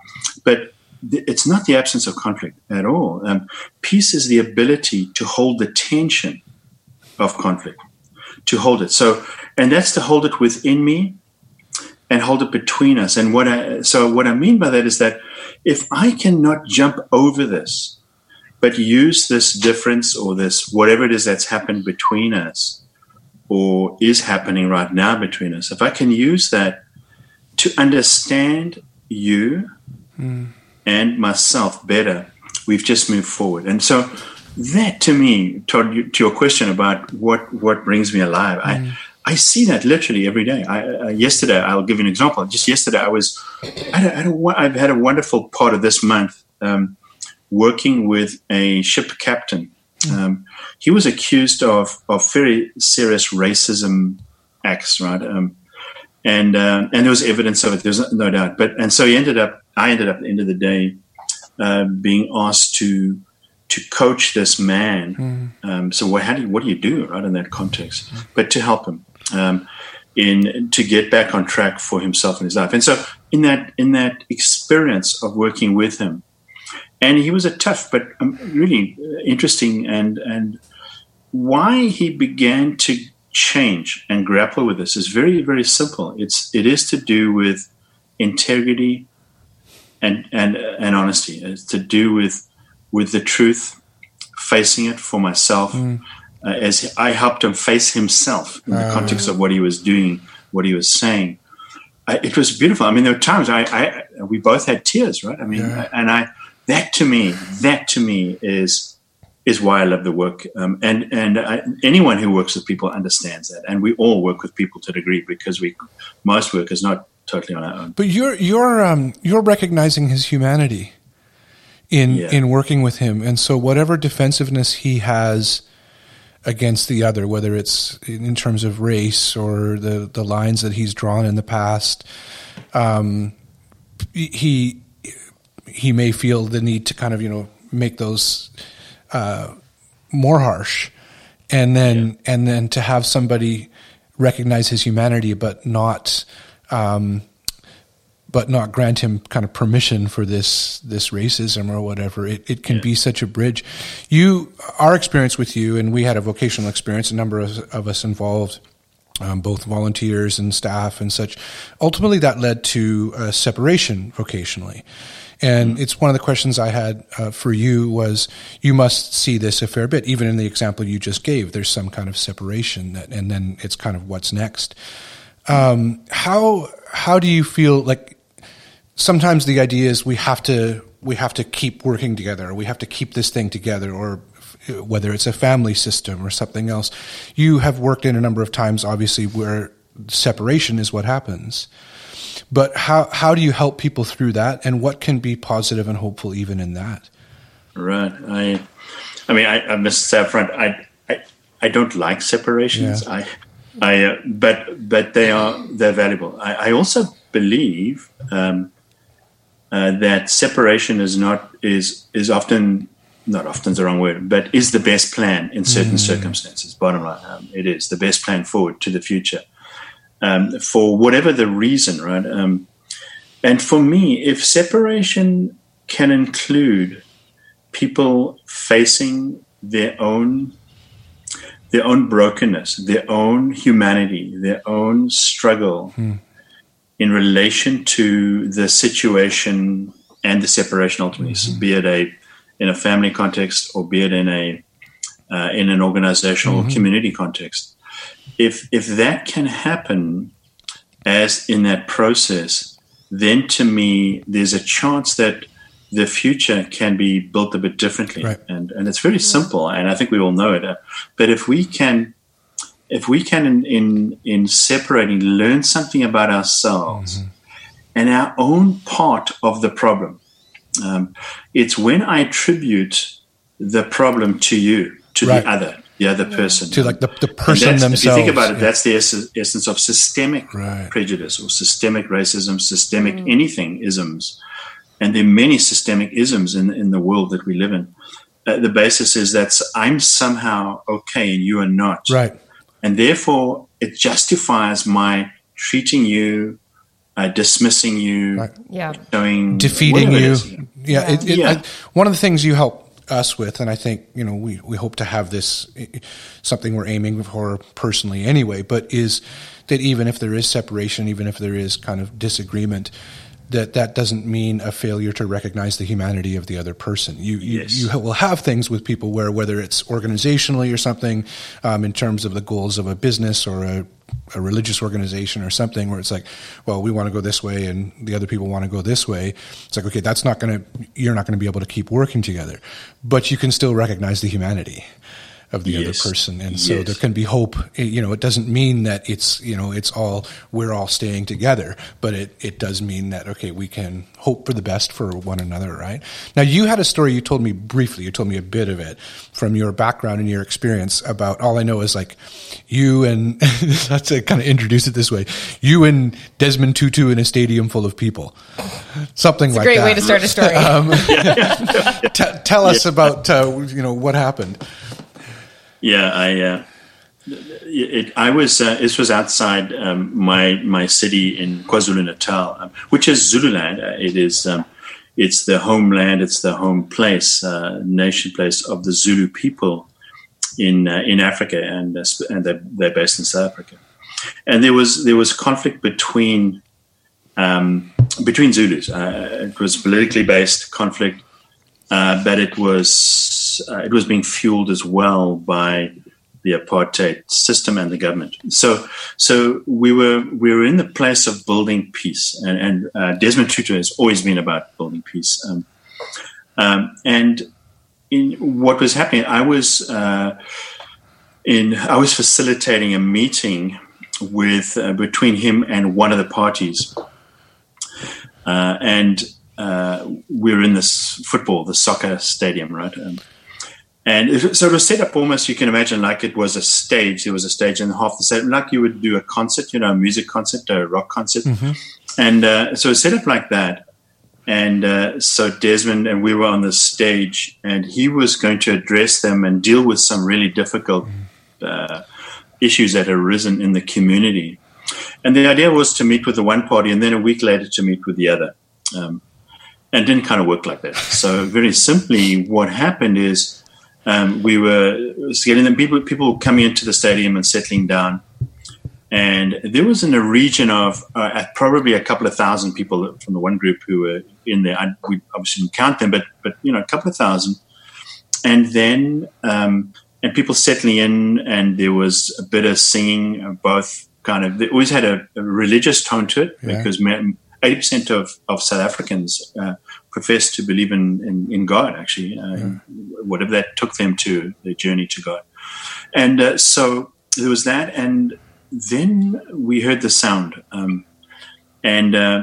But th- it's not the absence of conflict at all. Um, peace is the ability to hold the tension of conflict, to hold it. So, and that's to hold it within me and hold it between us. And what I so what I mean by that is that if I cannot jump over this, but use this difference or this whatever it is that's happened between us or is happening right now between us, if I can use that to understand you hmm. and myself better, we've just moved forward. And so that to me, Todd, you- to your question about what, what brings me alive, I, hmm. I see that literally every day. I, uh, yesterday, I'll give you an example. Just yesterday, I was, I had a, I had a, wo- I've had a wonderful part of this month um, working with a ship captain. Um, he was accused of, of very serious racism acts, right? Um, and um, and there was evidence of it. There's no doubt. But and so he ended up. I ended up at the end of the day uh, being asked to to coach this man. Um, so what, how do you, what do you do right in that context? But to help him um, in to get back on track for himself and his life. And so in that in that experience of working with him, and he was a tough but um, really uh, interesting and and why he began to change and grapple with this is very, very simple. It's it is to do with integrity and and and honesty. It's to do with with the truth, facing it for myself. Uh, as I helped him face himself in the context of what he was doing, what he was saying. I, it was beautiful. I mean, there were times I, I we both had tears, right? I mean, and I that to me, that to me is is why I love the work. Um, and and I, anyone who works with people understands that, and we all work with people to a degree because we most work is not totally on our own. But you're you're um, you're recognizing his humanity in Yeah. in working with him, and so whatever defensiveness he has against the other, whether it's in terms of race or the the lines that he's drawn in the past, um, he he may feel the need to kind of you know make those uh, more harsh, and then and then to have somebody recognize his humanity, but not. Um, but not grant him kind of permission for this this racism or whatever. It it can be such a bridge. You, our experience with you, and we had a vocational experience. A number of, of us involved, um, both volunteers and staff and such. Ultimately, that led to a separation vocationally. And it's one of the questions I had uh, for you was you must see this a fair bit, even in the example you just gave. There's some kind of separation, that, and then it's kind of what's next. Um, how how do you feel like sometimes the idea is we have to we have to keep working together we have to keep this thing together or whether it's a family system or something else you have worked in a number of times obviously where separation is what happens but how how do you help people through that and what can be positive and hopeful even in that Right. I, I mean, I, I must say up front, I, I, I don't like separations. Yeah. I, I, uh, but but they are they're valuable. I, I also believe um, uh, that separation is not is is often not often is the wrong word, but is the best plan in certain circumstances. Bottom line, um, it is the best plan forward to the future um, for whatever the reason, right? Um, and for me, if separation can include people facing their own their own brokenness, their own humanity, their own struggle in relation to the situation and the separation ultimately, so mm-hmm. be it a in a family context or be it in a uh, in an organizational or mm-hmm. community context. If if that can happen as in that process, then to me there's a chance that the future can be built a bit differently, Right. and and it's very mm-hmm. simple, and I think we all know it. But if we can, if we can in in, in separating learn something about ourselves and our own part of the problem, um, it's when I attribute the problem to you, to Right. the other, the other person, to like the, the person themselves If you think about it, yeah. that's the ess- essence of systemic Right. prejudice or systemic racism, systemic anything isms. And there are many systemic isms in, in the world that we live in. Uh, the basis is that I'm somehow okay and you are not. right And therefore, it justifies my treating you, uh, dismissing you, Right. Yeah. showing defeating whatever it you. is. Yeah, It, it, Yeah. I, one of the things you help us with, and I think you know we we hope to have this eh, something we're aiming for personally anyway, but is that even if there is separation, even if there is kind of disagreement. That that doesn't mean a failure to recognize the humanity of the other person. You you, Yes. you will have things with people where whether it's organizationally or something, um, in terms of the goals of a business or a a religious organization or something where it's like, well, we want to go this way and the other people want to go this way. It's like, okay, that's not going to, you're not going to be able to keep working together, but you can still recognize the humanity of the Yes. other person. And so Yes. there can be hope. You know, it doesn't mean that it's, you know, it's all, we're all staying together, but it, it does mean that, okay, we can hope for the best for one another, right? Now, you had a story you told me briefly, you told me a bit of it from your background and your experience about all I know is like you and, that's to kind of introduce it this way, you and Desmond Tutu in a stadium full of people. Something It's a great that. way to start a story. T- tell us about, uh, you know, what happened. Yeah, I. Uh, it, I was. Uh, this was outside um, my my city in KwaZulu Natal, um, which is Zululand. Uh, it is. Um, it's the homeland. It's the home place, uh, nation place of the Zulu people in uh, in Africa, and uh, and they're, they're based in South Africa. And there was there was conflict between um, between Zulus. Uh, it was politically based conflict, but it was uh, it was being fueled as well by the apartheid system and the government. So so we were we were in the place of building peace, and, and uh, Desmond Tutu has always been about building peace. Um, um, and in what was happening, I was uh, in I was facilitating a meeting with uh, between him and one of the parties, uh, and uh, we were in this football, the soccer stadium, right? Um, and it, so it was set up almost, you can imagine, like it was a stage. There was a stage in half the set, like you would do a concert, you know, a music concert, a rock concert. And uh, so it's set up like that. And uh, so Desmond and we were on the stage, and he was going to address them and deal with some really difficult uh, issues that had arisen in the community. And the idea was to meet with the one party and then a week later to meet with the other. Um, and it didn't kind of work like that. So very simply, what happened is um, we were getting them people people coming into the stadium and settling down, and there was in a region of uh, probably a couple of thousand people from the one group who were in there. I, we obviously didn't count them, but but you know a couple of thousand, and then um, and people settling in, and there was a bit of singing, uh, both kind of. They always had a, a religious tone to it Yeah. because eighty percent of of South Africans uh, profess to believe in in, in God. Actually, uh, whatever that took them to their journey to God, and uh, so there was that, and then we heard the sound, um, and. Uh,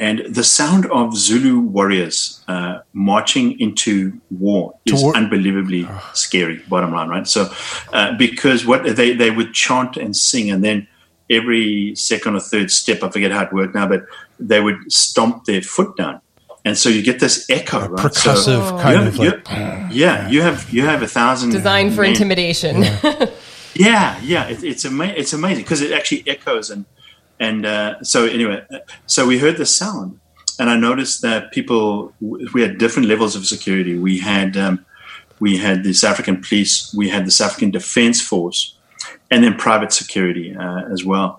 and the sound of Zulu warriors uh, marching into war is Toward- unbelievably scary. Bottom line, right? So, uh, because what they they would chant and sing, and then every second or third step, I forget how it worked now, but they would stomp their foot down, and so you get this echo, right? So Percussive you kind have- of you- like. yeah, you have you have a thousand Designed for men- intimidation. yeah, yeah, it, it's ama- it's amazing because it actually echoes and and uh, so anyway, uh, so we heard the sound, and I noticed that people we had different levels of security. We had um, we had the South African police, we had the South African Defence Force, and then private security uh, as well.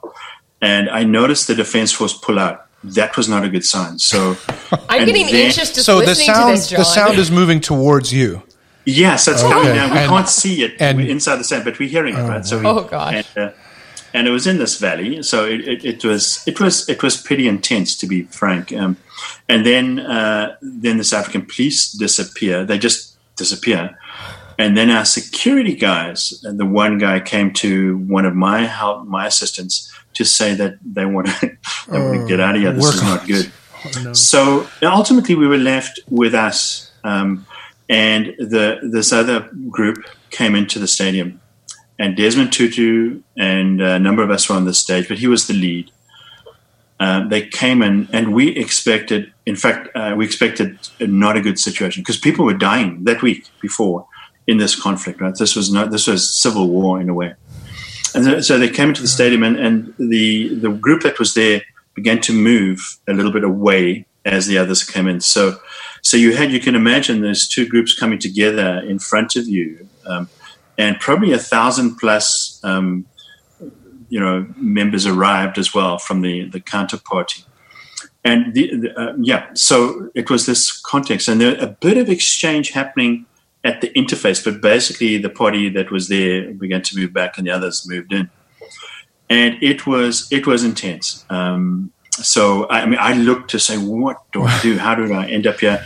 And I noticed the Defence Force pull out. That was not a good sign. So I'm getting then- anxious just So the listening sound, to this, John. the sound is moving towards you. Yes, so it's Okay. coming down. We And- can't see it and- inside the sand, but we're hearing it, right? So, we, Oh, gosh. And, uh, and it was in this valley, so it, it, it was it was it was pretty intense, to be frank. Um, and then uh, then the South African police disappear; they just disappear. And then our security guys, and the one guy came to one of my help, my assistants, to say that they want to, they want to get out of here. This is not good. So ultimately, we were left with us, um, and the this other group came into the stadium, and Desmond Tutu and a number of us were on the stage, but he was the lead. Uh, they came in, and we expected, in fact, uh, we expected not a good situation because people were dying that week before in this conflict. Right, this was not this was civil war in a way. And so, they came into the stadium, and, and the the group that was there began to move a little bit away as the others came in. So, so you had you can imagine those two groups coming together in front of you, um, and probably a thousand plus, um, you know, members arrived as well from the the counterparty. And the, the, uh, yeah, so it was this context, and there a bit of exchange happening at the interface, but basically the party that was there began to move back, and the others moved in, and it was it was intense. Um, so I, I mean, I looked to say, what do I do? How did I end up here?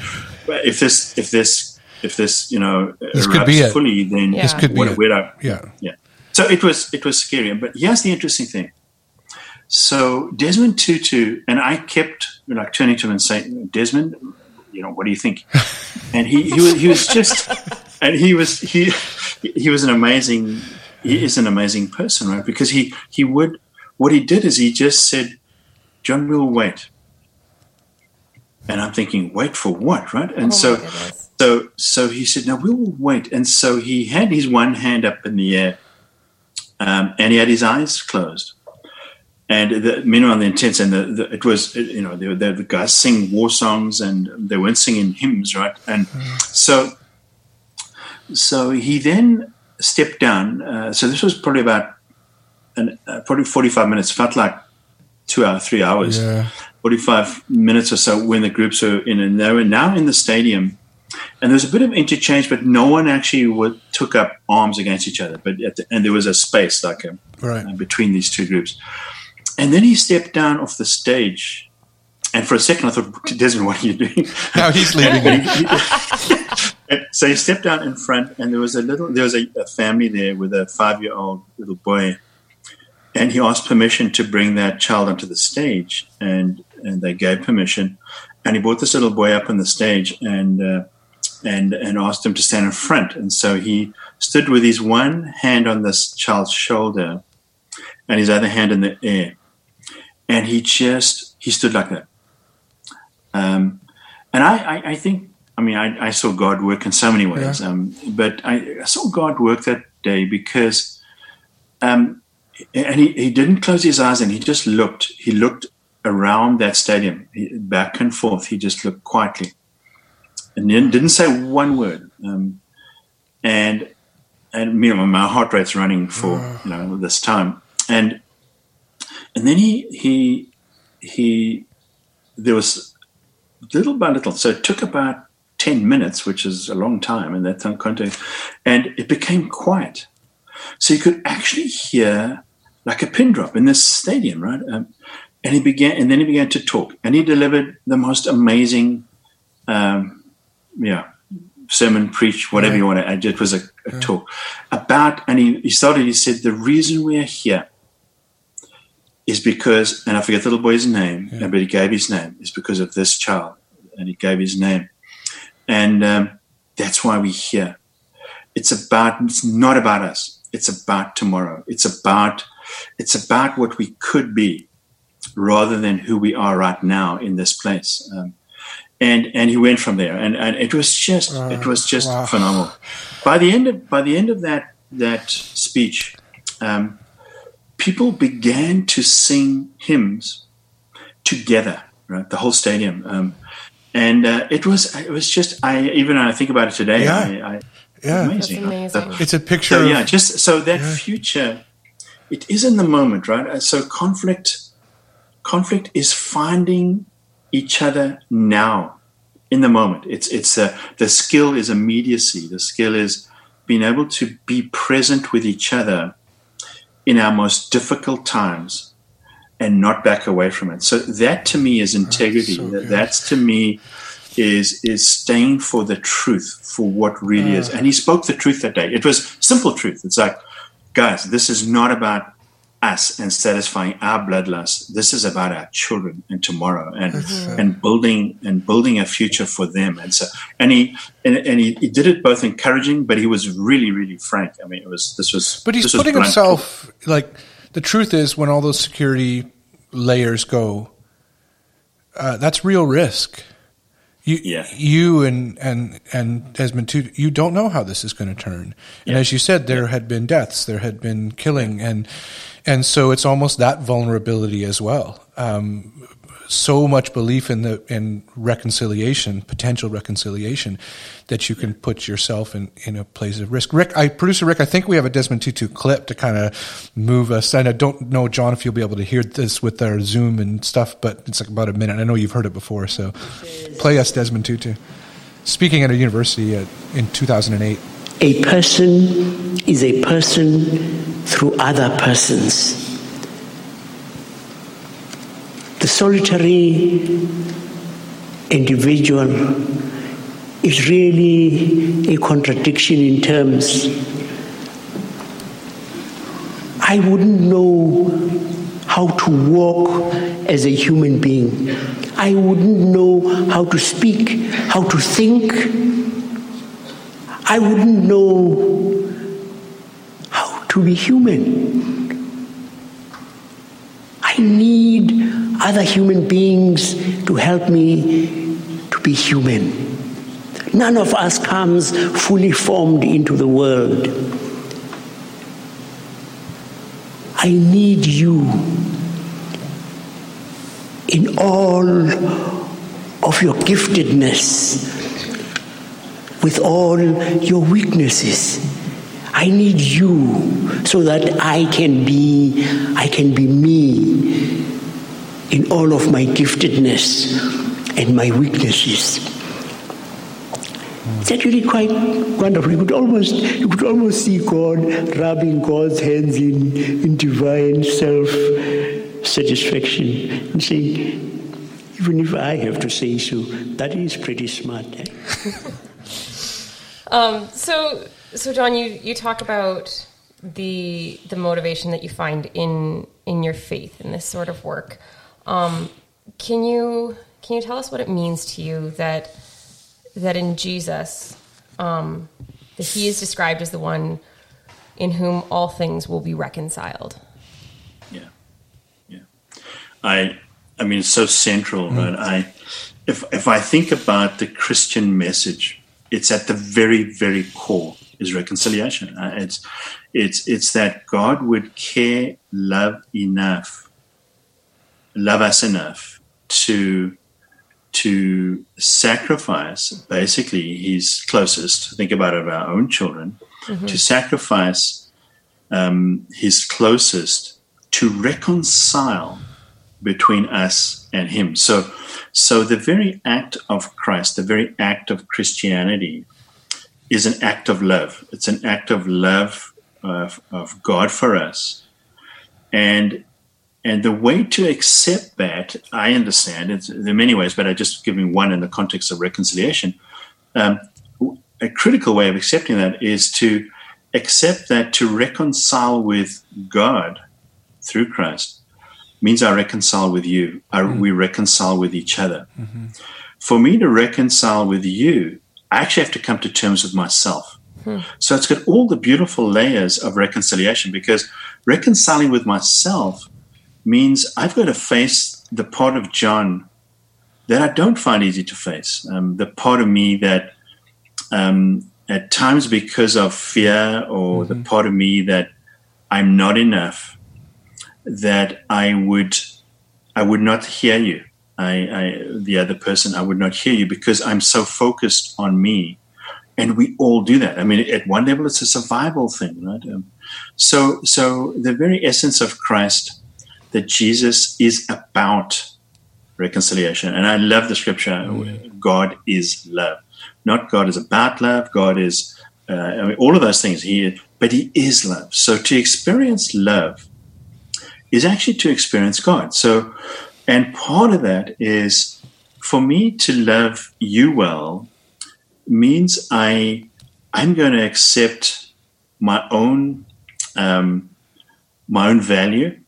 If this if this if this you know This could be erupts it. fully, then This could be what, it. where do I, Yeah. yeah. So it was it was scary. But here's the interesting thing. So Desmond Tutu and I kept like turning to him and saying, Desmond, you know, what do you think? And he he was, he was just and he was he he was an amazing he is an amazing person, right? Because he he would what he did is he just said, John, we'll wait. And I'm thinking, wait for what, right? And Oh, so goodness. so so he said, no, we'll wait. And so he had his one hand up in the air, um, and he had his eyes closed. And the men were on the intense, and the, the, it was you know the, the, guys sing war songs, and they weren't singing hymns, right? And so so he then stepped down. Uh, so this was probably about an, uh, probably 45 minutes. Felt like two hours, three hours. Yeah. 45 minutes or so when the groups were in, and they were now in the stadium. And there was a bit of interchange, but no one actually would, took up arms against each other. But the, and there was a space like a, Right. uh, between these two groups. And then he stepped down off the stage. And for a second, I thought, Desmond, what are you doing? Now he's leaving. So he stepped out in front, and there was a little, there was a, a family there with a five-year-old little boy, and he asked permission to bring that child onto the stage, and and they gave permission, and he brought this little boy up on the stage, and uh, and and asked him to stand in front, and so he stood with his one hand on this child's shoulder, and his other hand in the air, and he just he stood like that. Um, and I, I, I think, I mean, I, I saw God work in so many ways, um, but I, I saw God work that day because, um, and he, he didn't close his eyes and he just looked. He looked around that stadium, he, back and forth. He just looked quietly, and then didn't say one word. Um, and and you know, my heart rate's running for you know this time, and and then he he he there was little by little. So it took about 10 minutes, which is a long time in that time context, and it became quiet. So you could actually hear like a pin drop in this stadium, right? Um, and he began, and then he began to talk, and he delivered the most amazing, um, yeah, sermon, preach, whatever you want to add. It was a, a talk about, and he, he started. He said, "The reason we are here is because, and I forget the little boy's name, but he gave his name, is because of this child. And he gave his name. And um, that's why we're here. It's about, it's not about us. It's about tomorrow. It's about, it's about what we could be rather than who we are right now in this place. Um, and, and he went from there. And, and it was just, it was just wow. phenomenal. By the end of, by the end of that, that speech, um, people began to sing hymns together, right? The whole stadium, um, and uh, it was it was just I even when I think about it today, Yeah. I, I, Yeah. amazing. That's amazing. It's a picture. So yeah, just so that future, it is in the moment, right? Uh, So conflict, conflict is finding each other now, in the moment. It's it's uh, the skill is immediacy. The skill is being able to be present with each other in our most difficult times and not back away from it. So that to me is ah, integrity. so That's to me is is staying for the truth, for what really is. Ah. And he spoke the truth that day. It was simple truth. It's like, guys, this is not about us and satisfying our bloodlust. This is about our children and tomorrow and and building and building a future for them. And so and he and, and he, he did it both encouraging, but he was really, really frank. I mean it was this was But he's putting himself like the truth is when all those security layers go, uh, that's real risk. You, Yeah. you and and and Desmond too. You don't know how this is going to turn. And Yeah. as you said, there had been deaths, there had been killing, and and so it's almost that vulnerability as well. Um, so much belief in the in reconciliation, potential reconciliation, that you can put yourself in, in a place of risk. Rick, I producer Rick, I think we have a Desmond Tutu clip to kind of move us. And I don't know, John, if you'll be able to hear this with our Zoom and stuff, but it's like about a minute. I know you've heard it before, so play us Desmond Tutu. Speaking at a university uh, in 2008. A person is a person through other persons. The solitary individual is really a contradiction in terms. I wouldn't know how to walk as a human being. I wouldn't know how to speak, how to think. I wouldn't know to be human. I need other human beings to help me to be human. None of us comes fully formed into the world. I need you in all of your giftedness, with all your weaknesses. I need you so that I can be I can be me in all of my giftedness and my weaknesses. It's actually quite wonderful. You could almost you could almost see God rubbing God's hands in, in divine self satisfaction and saying, even if I have to say so, that is pretty smart. eh? Um, so, so John, you, you talk about the the motivation that you find in in your faith in this sort of work. Um, can you can you tell us what it means to you that that in Jesus um, that He is described as the one in whom all things will be reconciled? Yeah, yeah. I, I mean, it's so central, right? I, if if I think about the Christian message, it's at the very, very core is reconciliation. Uh, it's, it's, it's that God would care, love enough, love us enough to to sacrifice basically his closest think about it our own children to sacrifice um, his closest to reconcile between us and him so so the very act of christ the very act of christianity is an act of love it's an act of love of, of god for us and and the way to accept that, I understand, it's, there are many ways, but I'm just giving one in the context of reconciliation. Um, a critical way of accepting that is to accept that to reconcile with God through Christ means I reconcile with you. I, We reconcile with each other. For me to reconcile with you, I actually have to come to terms with myself. So it's got all the beautiful layers of reconciliation because reconciling with myself means I've got to face the part of John that I don't find easy to face. Um, the part of me that, um, at times, because of fear, or the part of me that I'm not enough, that I would, I would not hear you. I, I, the other person, I would not hear you because I'm so focused on me, and we all do that. I mean, at one level, it's a survival thing, right? Um, so, so the very essence of Christ that Jesus is about reconciliation. And I love the scripture God is love. Not God is about love, God is uh, I mean, all of those things. He, but He is love. So to experience love is actually to experience God. So, and part of that is for me to love you well means I I'm going to accept my own um, my own value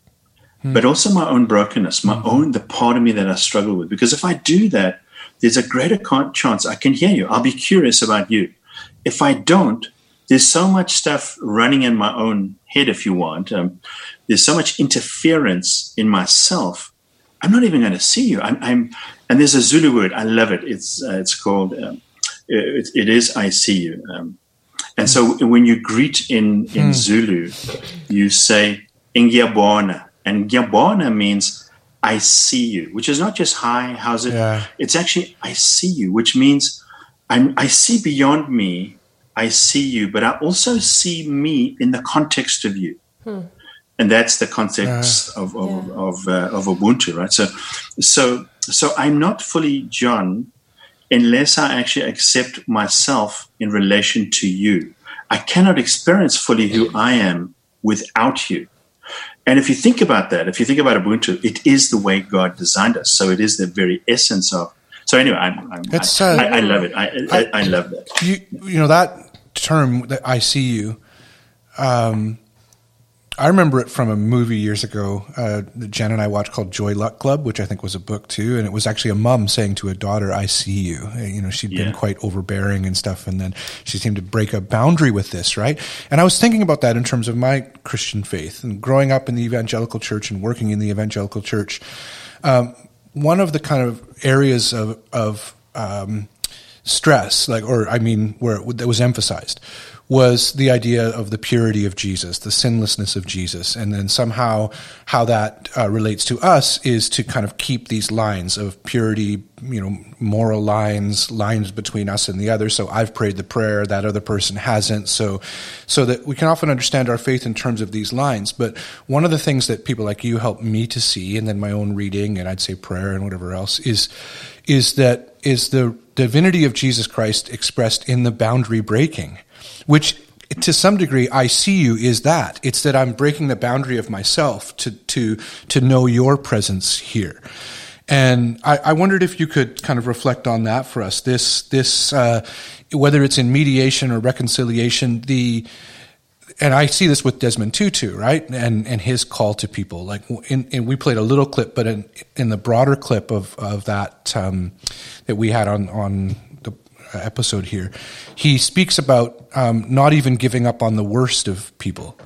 but also my own brokenness, my own the part of me that I struggle with. Because if I do that, there's a greater chance I can hear you. I'll be curious about you. If I don't, there's so much stuff running in my own head, if you want. Um, there's so much interference in myself. I'm not even going to see you. I'm, I'm, and there's a Zulu word. I love it. It's uh, it's called. Um, it, it is I see you. Um, and so when you greet in in Zulu, you say Ngiyabona. And Ngiyabona means I see you, which is not just hi, how's it? Yeah. It's actually I see you, which means I'm, I see beyond me. I see you, but I also see me in the context of you. And that's the context of of of, uh, of Ubuntu, right? So, so so I'm not fully John unless I actually accept myself in relation to you. I cannot experience fully who I am without you. And if you think about that, if you think about Ubuntu, it is the way God designed us. So it is the very essence of. So anyway, I'm, I'm, It's, I, uh, I, I love it. I, I, I love that. you you know that term that I see you. Um, I remember it from a movie years ago uh, that Jen and I watched called Joy Luck Club, which I think was a book too, and it was actually a mom saying to a daughter, "I see you." Uh, You know, she'd been quite overbearing and stuff, and then she seemed to break a boundary with this, right? And I was thinking about that in terms of my Christian faith and growing up in the evangelical church and working in the evangelical church. Um, one of the kind of areas of of um, stress, like, or I mean, where it, that was emphasized, was the idea of the purity of Jesus, the sinlessness of Jesus, and then somehow how that uh, relates to us is to kind of keep these lines of purity, you know, moral lines, lines between us and the other. So I've prayed the prayer, that other person hasn't. So, so that we can often understand our faith in terms of these lines. But one of the things that people like you help me to see, and then my own reading, and I'd say prayer and whatever else, is is that is the divinity of Jesus Christ expressed in the boundary breaking which to some degree I see you is that it's that I'm breaking the boundary of myself to to to know your presence here. And I, I wondered if you could kind of reflect on that for us. This this uh, whether it's in mediation or reconciliation, the and I see this with Desmond Tutu, right? And and his call to people. Like, in, and we played a little clip, but in in the broader clip of of that um, that we had on on episode here, he speaks about um, not even giving up on the worst of people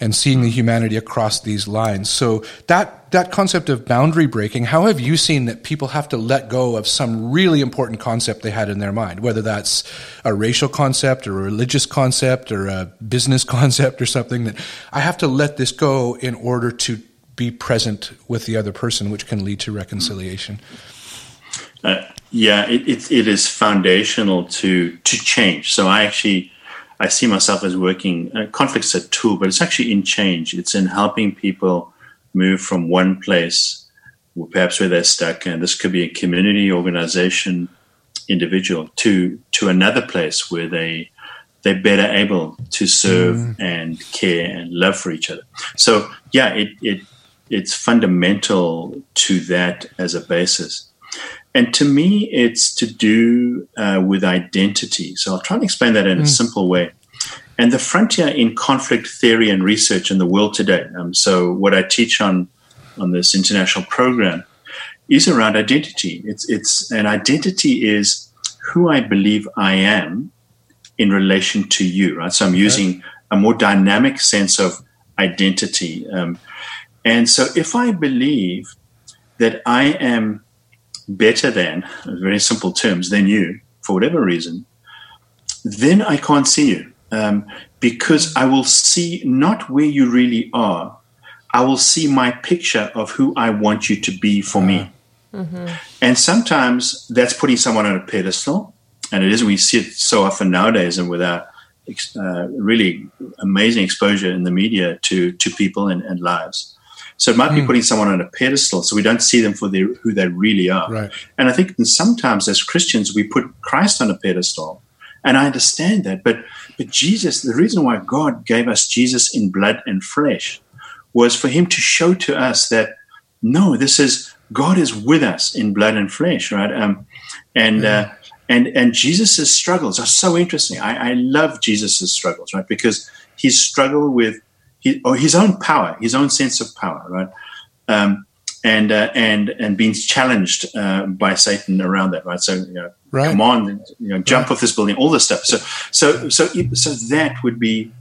and seeing the humanity across these lines. So that that concept of boundary breaking, how have you seen that people have to let go of some really important concept they had in their mind, whether that's a racial concept or a religious concept or a business concept or something that I have to let this go in order to be present with the other person, which can lead to reconciliation. Uh, yeah, it, it, it is foundational to to change. So I actually I see myself as working uh, conflicts a tool, but it's actually in change. It's in helping people move from one place, perhaps where they're stuck, and this could be a community, organization, individual, to to another place where they they're better able to serve mm. and care and love for each other. So yeah, it it it's fundamental to that as a basis. And to me, it's to do uh, with identity. So I'll try and explain that in mm. a simple way. And the frontier in conflict theory and research in the world today. Um, so what I teach on on this international program is around identity. It's it's an identity is who I believe I am in relation to you. Right. So I'm using a more dynamic sense of identity. Um, and so if I believe that I am better than, very simple terms, than you, for whatever reason, then I can't see you. Um, because I will see not where you really are, I will see my picture of who I want you to be for me. Mm-hmm. And sometimes that's putting someone on a pedestal, and it is. We see it so often nowadays, and with our uh, really amazing exposure in the media to to people and, and lives. So it might mm. be hmm. putting someone on a pedestal so we don't see them for their, who they really are. Right. And I think sometimes as Christians, we put Christ on a pedestal. And I understand that. But, but Jesus, the reason why God gave us Jesus in blood and flesh was for him to show to us that no, this is God is with us in blood and flesh, right? Um, and uh, and and Jesus's struggles are so interesting. I, I love Jesus's struggles, right? Because his struggle with his, or his own power, his own sense of power, right? Um, and uh, and and being challenged uh, by Satan around that, right? So, you know, right. come on, you know, jump right. off this building, all this stuff. So, so, so, so that would be,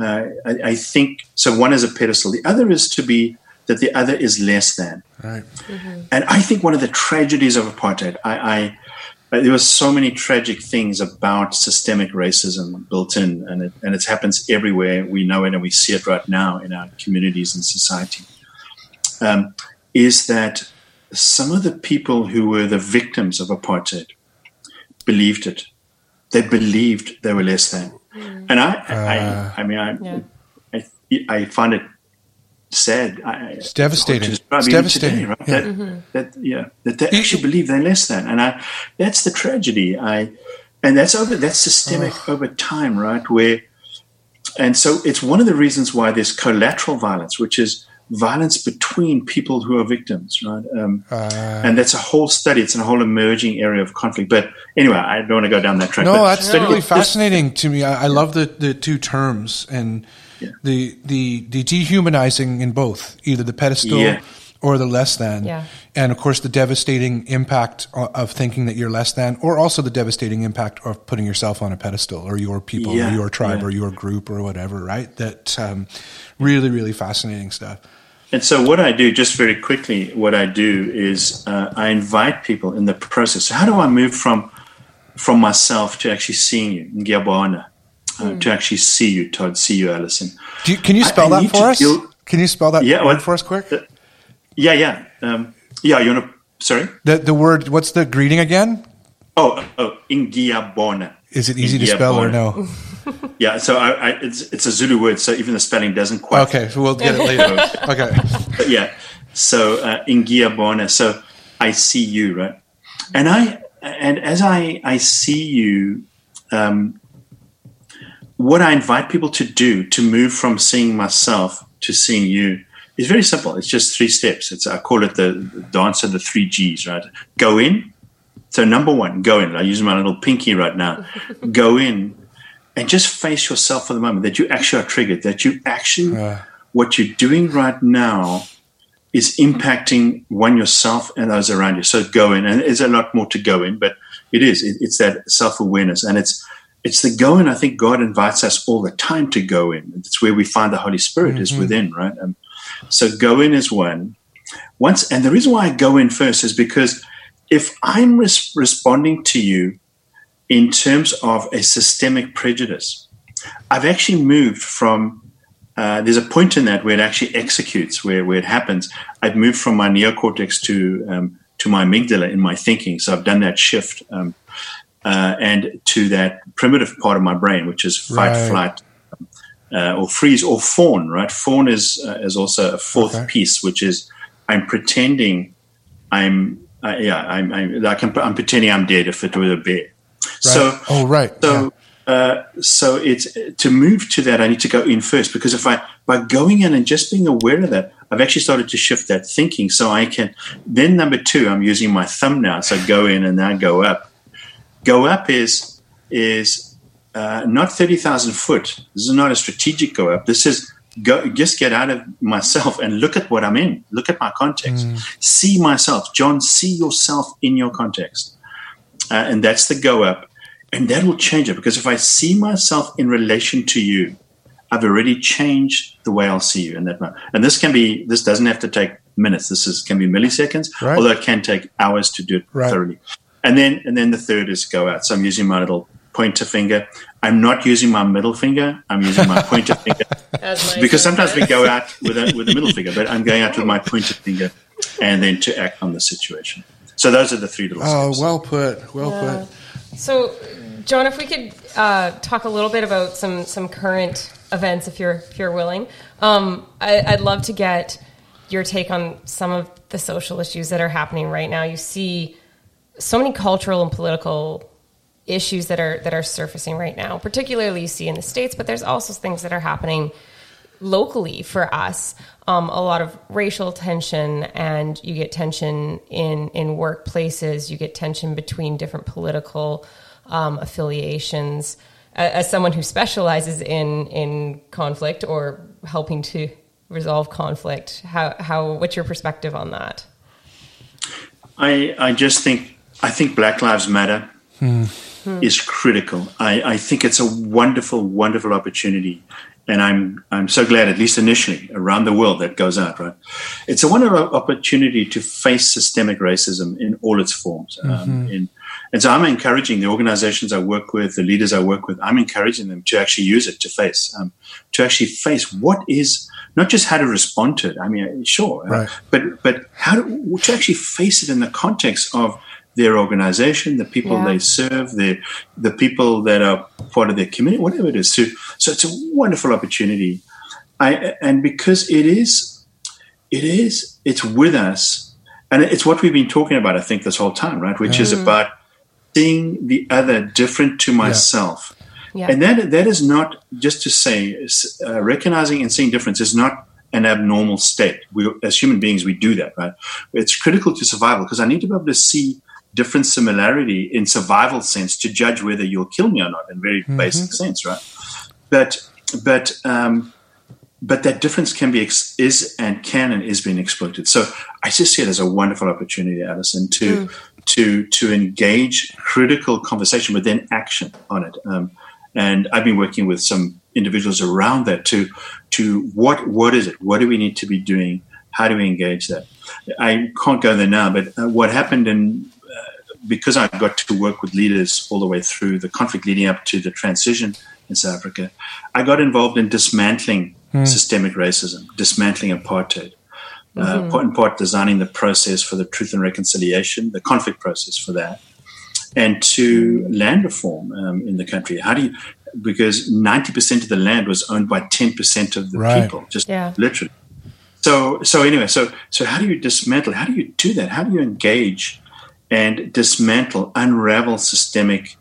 uh, I, I, think. So, one is a pedestal. The other is to be that the other is less than. Right. Mm-hmm. And I think one of the tragedies of apartheid, I, I there were so many tragic things about systemic racism built in, and it, and it happens everywhere. We know it, and we see it right now in our communities and society. Um, is that some of the people who were the victims of apartheid believed it? They believed they were less than, mm. and I, uh, I, I mean, I, yeah. I, I find it said. It's devastating. It's devastating. Today, right? yeah. That, mm-hmm. that, yeah, that they actually believe they're less than, and I, that's the tragedy. I, and that's over. That's systemic oh. over time, right? Where, and so it's one of the reasons why there's collateral violence, which is violence between people who are victims, right? Um, uh, and that's a whole study. It's a whole emerging area of conflict. But anyway, I don't want to go down that track. No, that's really fascinating to me. I, I love the the two terms and yeah. the the the dehumanizing in both either the pedestal yeah. or the less than yeah. and of course the devastating impact of thinking that you're less than or also the devastating impact of putting yourself on a pedestal or your people or your tribe or your group or whatever right that um, really really fascinating stuff and so what I do, just very quickly, what I do is uh, I invite people in the process. So how do I move from from myself to actually seeing you, Ngiyabona? Uh, to actually see you, Todd, see you, Alison. Do you, can you spell I that need for us? deal- can you spell that Yeah, word what- for us quick? Yeah, yeah, um, yeah. You want to? Sorry. The the word. What's the greeting again? Oh, oh, Ingiabona. Is it easy to spell or no? Yeah, so I, I, it's it's a Zulu word, so even the spelling doesn't quite. Okay, so we'll get it later. okay. But yeah, so uh, Ingiabona. So I see you, right? And I and as I I see you, um, what I invite people to do to move from seeing myself to seeing you is very simple. It's just three steps. It's I call it the, the dance of the three G's, right? Go in. So number one, go in. I use my little pinky right now. go in and just face yourself for the moment that you actually are triggered, that you actually, what you're doing right now is impacting one yourself and those around you. So go in, and there's a lot more to go in, but it is. It, it's that self awareness, and it's it's the go in. I think God invites us all the time to go in. It's where we find the Holy Spirit is within, right? Um, so go in is one. Once, and the reason why I go in first is because if I'm res- responding to you in terms of a systemic prejudice, I've actually moved from uh, there's a point in that where it actually executes, where, where it happens. I've moved from my neocortex to um, to my amygdala in my thinking. So I've done that shift, um, uh, and to that primitive part of my brain, which is fight, Right. flight, uh, or freeze, or fawn. Right? Fawn is uh, is also a fourth Okay. piece, which is I'm pretending I'm uh, yeah I'm, I'm like I'm, I'm pretending I'm dead if it were a bear. So oh, right. so, uh, so it's to move to that. I need to go in first because if I by going in and just being aware of that, I've actually started to shift that thinking. So I can then number two, I'm using my thumb now. So go in and now go up. Go up is is uh, not thirty thousand foot. This is not a strategic go up. This is go just get out of myself and look at what I'm in. Look at my context. See myself, John. See yourself in your context uh, and that's the go up, and that will change it because if I see myself in relation to you, I've already changed the way I'll see you in that moment. And this can be this doesn't have to take minutes. This is can be milliseconds, Right. although it can take hours to do it Right. thoroughly. And then and then the third is go out. So I'm using my little pointer finger. I'm not using my middle finger. I'm using my pointer finger because son sometimes we go out with a, with the middle finger, but I'm going out with my pointer finger, and then to act on the situation. So those are the three little Oh, steps. well put. Well Yeah. put. So, John, if we could uh, talk a little bit about some some current events, if you're if you're willing, um, I, I'd love to get your take on some of the social issues that are happening right now. You see so many cultural and political issues that are that are surfacing right now. Particularly, you see in the states, but there's also things that are happening locally for us um, a lot of racial tension and you get tension in in workplaces you get tension between different political um, affiliations as someone who specializes in in conflict or helping to resolve conflict how how what's your perspective on that I, I just think I think Black Lives Matter is critical. I, I think it's a wonderful, wonderful opportunity, and I'm I'm so glad, at least initially, around the world that goes out. Right, it's a wonderful opportunity to face systemic racism in all its forms. Um, in, and so I'm encouraging the organizations I work with, the leaders I work with. I'm encouraging them to actually use it to face, um, to actually face what is not just how to respond to it. I mean, sure, uh, but but how to, to actually face it in the context of their organization, the people Yeah. they serve, the the people that are part of their community, whatever it is. So, so it's a wonderful opportunity. I and because it is, it is, it's with us, and it's what we've been talking about. I think this whole time, right? Which is about seeing the other different to myself. yeah And that that is not just to say uh, recognizing and seeing difference is not an abnormal state. We, as human beings, we do that, right? It's critical to survival because I need to be able to see different similarity in survival sense to judge whether you'll kill me or not in very basic sense, right? But but um, but that difference can be ex- is and can and is being exploited. So I just see it as a wonderful opportunity, Alison, to to to engage critical conversation, but then action on it. Um, and I've been working with some individuals around that to to what what is it? What do we need to be doing? How do we engage that? I can't go there now, but uh, what happened in because I got to work with leaders all the way through the conflict leading up to the transition in South Africa, I got involved in dismantling systemic racism, dismantling apartheid. Uh, part in part, designing the process for the truth and reconciliation, the conflict process for that, and to land reform um, in the country. How do you? Because ninety percent of the land was owned by ten percent of the Right. people, just Yeah. literally. So, so anyway, so so how do you dismantle? How do you do that? How do you engage and dismantle, unravel systemic?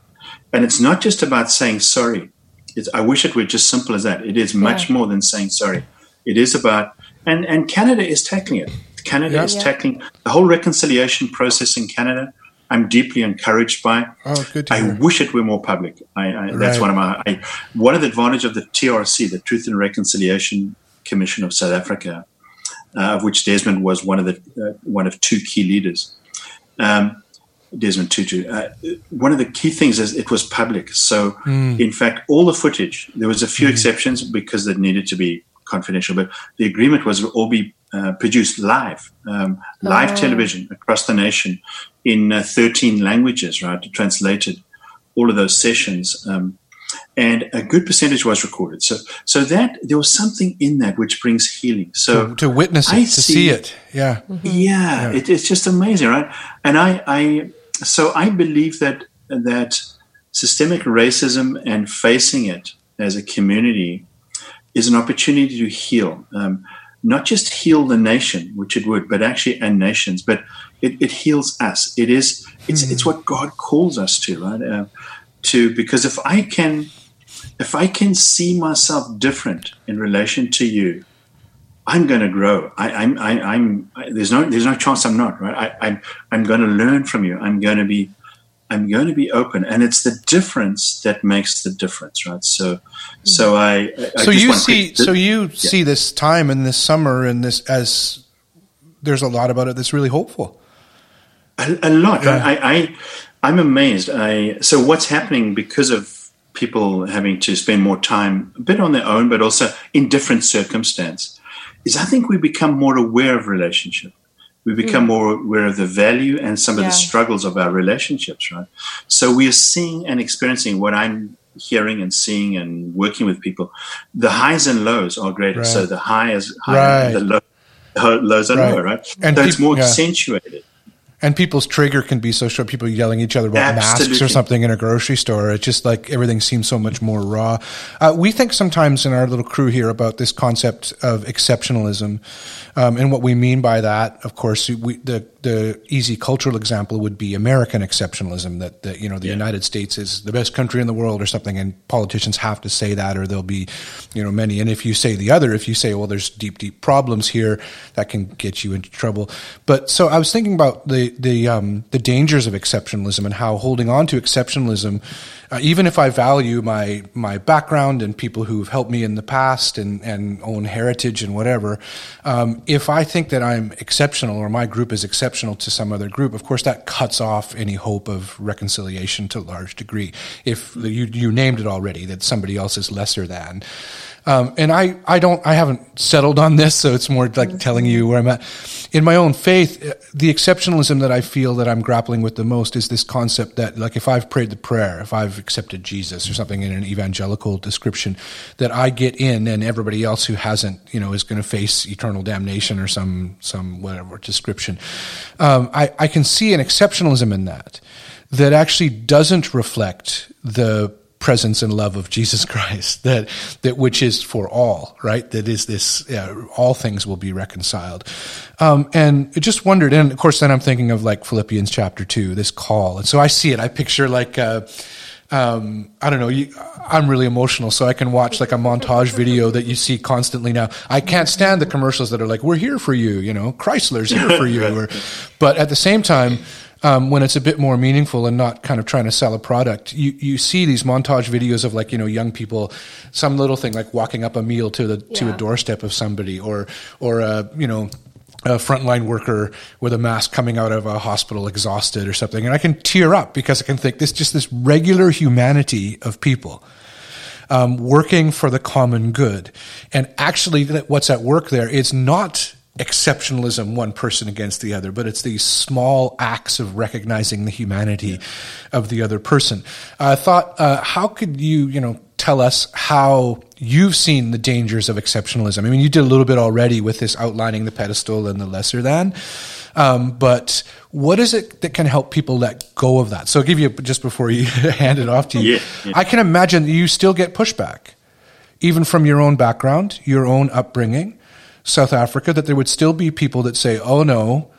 And it's not just about saying sorry. It's, I wish it were just simple as that. It is much Yeah. more than saying sorry. It is about, and and Canada is tackling it. Canada Yeah. is tackling the whole reconciliation process in Canada. I'm deeply encouraged by. Oh, good I hear. wish it were more public. I, I, That's one of my. I, one of the advantage of the TRC, the Truth and Reconciliation Commission of South Africa, uh, of which Desmond was one of the uh, one of two key leaders. Um, Desmond Tutu. Uh, one of the key things is it was public. So, Hmm. in fact, all the footage. There was a few exceptions because it needed to be confidential, but the agreement was to all be uh, produced live, um, live television across the nation in uh, 13 languages, right? Translated all of those sessions. Um, and a good percentage was recorded. So, so that there was something in that which brings healing. So to, to witness it, I to see, it. Yeah. yeah, It, it's just amazing, right? And I, I, so I believe that that systemic racism and facing it as a community is an opportunity to heal, um, not just heal the nation, which it would, but actually and nations, but it, it heals us. It is, it's, it's what God calls us to, right? Uh, to because if I can, if I can see myself different in relation to you, I'm going to grow. I, I'm, I, I'm. I, there's no, there's no chance I'm not. Right. I, I'm, I'm going to learn from you. I'm going to be, I'm going to be open, and it's the difference that makes the difference, right? So, mm-hmm. so I. I so just you want see, quick- so you see this time and this summer and this as there's a lot about it that's really hopeful. a, a lot. Yeah. I, I, I'm amazed. I so what's happening because of people having to spend more time a bit on their own, but also in different circumstance, is I think we become more aware of relationship. We become hmm. more aware of the value and some of Yeah. the struggles of our relationships, right? So we are seeing and experiencing what I'm hearing and seeing and working with people. The highs and lows are greater. So the high is higher, Right. the low, lows are Right. lower, right? And so it's more yeah. accentuated. And people's trigger can be so short. People yelling at each other about masks or something in a grocery store. It's just like everything seems so much more raw. Uh, we think sometimes in our little crew here about this concept of exceptionalism, um, and what we mean by that. Of course, we, the the easy cultural example would be American exceptionalism. That, that you know the United States is the best country in the world or something, and politicians have to say that, or there'll be you know many. And if you say the other, if you say well, there's deep deep problems here, that can get you into trouble. But so I was thinking about the the um, the dangers of exceptionalism and how holding on to exceptionalism, uh, even if I value my my background and people who've helped me in the past and and own heritage and whatever, um, if I think that I'm exceptional or my group is exceptional to some other group, of course that cuts off any hope of reconciliation to a large degree. If you you named it already that somebody else is lesser than. Um, and I, I don't, I haven't settled on this, so it's more like telling you where I'm at. In my own faith, uh, the exceptionalism that I feel that I'm grappling with the most is this concept that, like, if I've prayed the prayer, if I've accepted Jesus or something in an evangelical description, that I get in and everybody else who hasn't, you know, is going to face eternal damnation or some, some whatever description. Um, I, I can see an exceptionalism in that that actually doesn't reflect the presence and love of Jesus Christ that that which is for all right that is this yeah, all things will be reconciled um, and I just wondered and of course then I'm thinking of like Philippians chapter 2 this call and so I see it I picture like uh, um, I don't know. You, I'm really emotional, so I can watch like a montage video that you see constantly now. I can't stand the commercials that are like, "We're here for you," you know, Chrysler's here for you. Or, but at the same time, um, when it's a bit more meaningful and not kind of trying to sell a product, you you see these montage videos of like you know young people, some little thing like walking up a meal to the to a doorstep of somebody, or or uh, you know a frontline worker with a mask coming out of a hospital exhausted or something. And i can tear up because i can think this just this regular humanity of people um, working for the common good. And actually what's at work there is not exceptionalism one person against the other but it's these small acts of recognizing the humanity of the other person i thought uh, how could you you know tell us how you've seen the dangers of exceptionalism. I mean, you did a little bit already with this outlining the pedestal and the lesser than. Um, but what is it that can help people let go of that? So I'll give you just before you hand it off to you. Yeah, yeah. I can imagine you still get pushback, even from your own background, your own upbringing, South Africa, that there would still be people that say, oh no,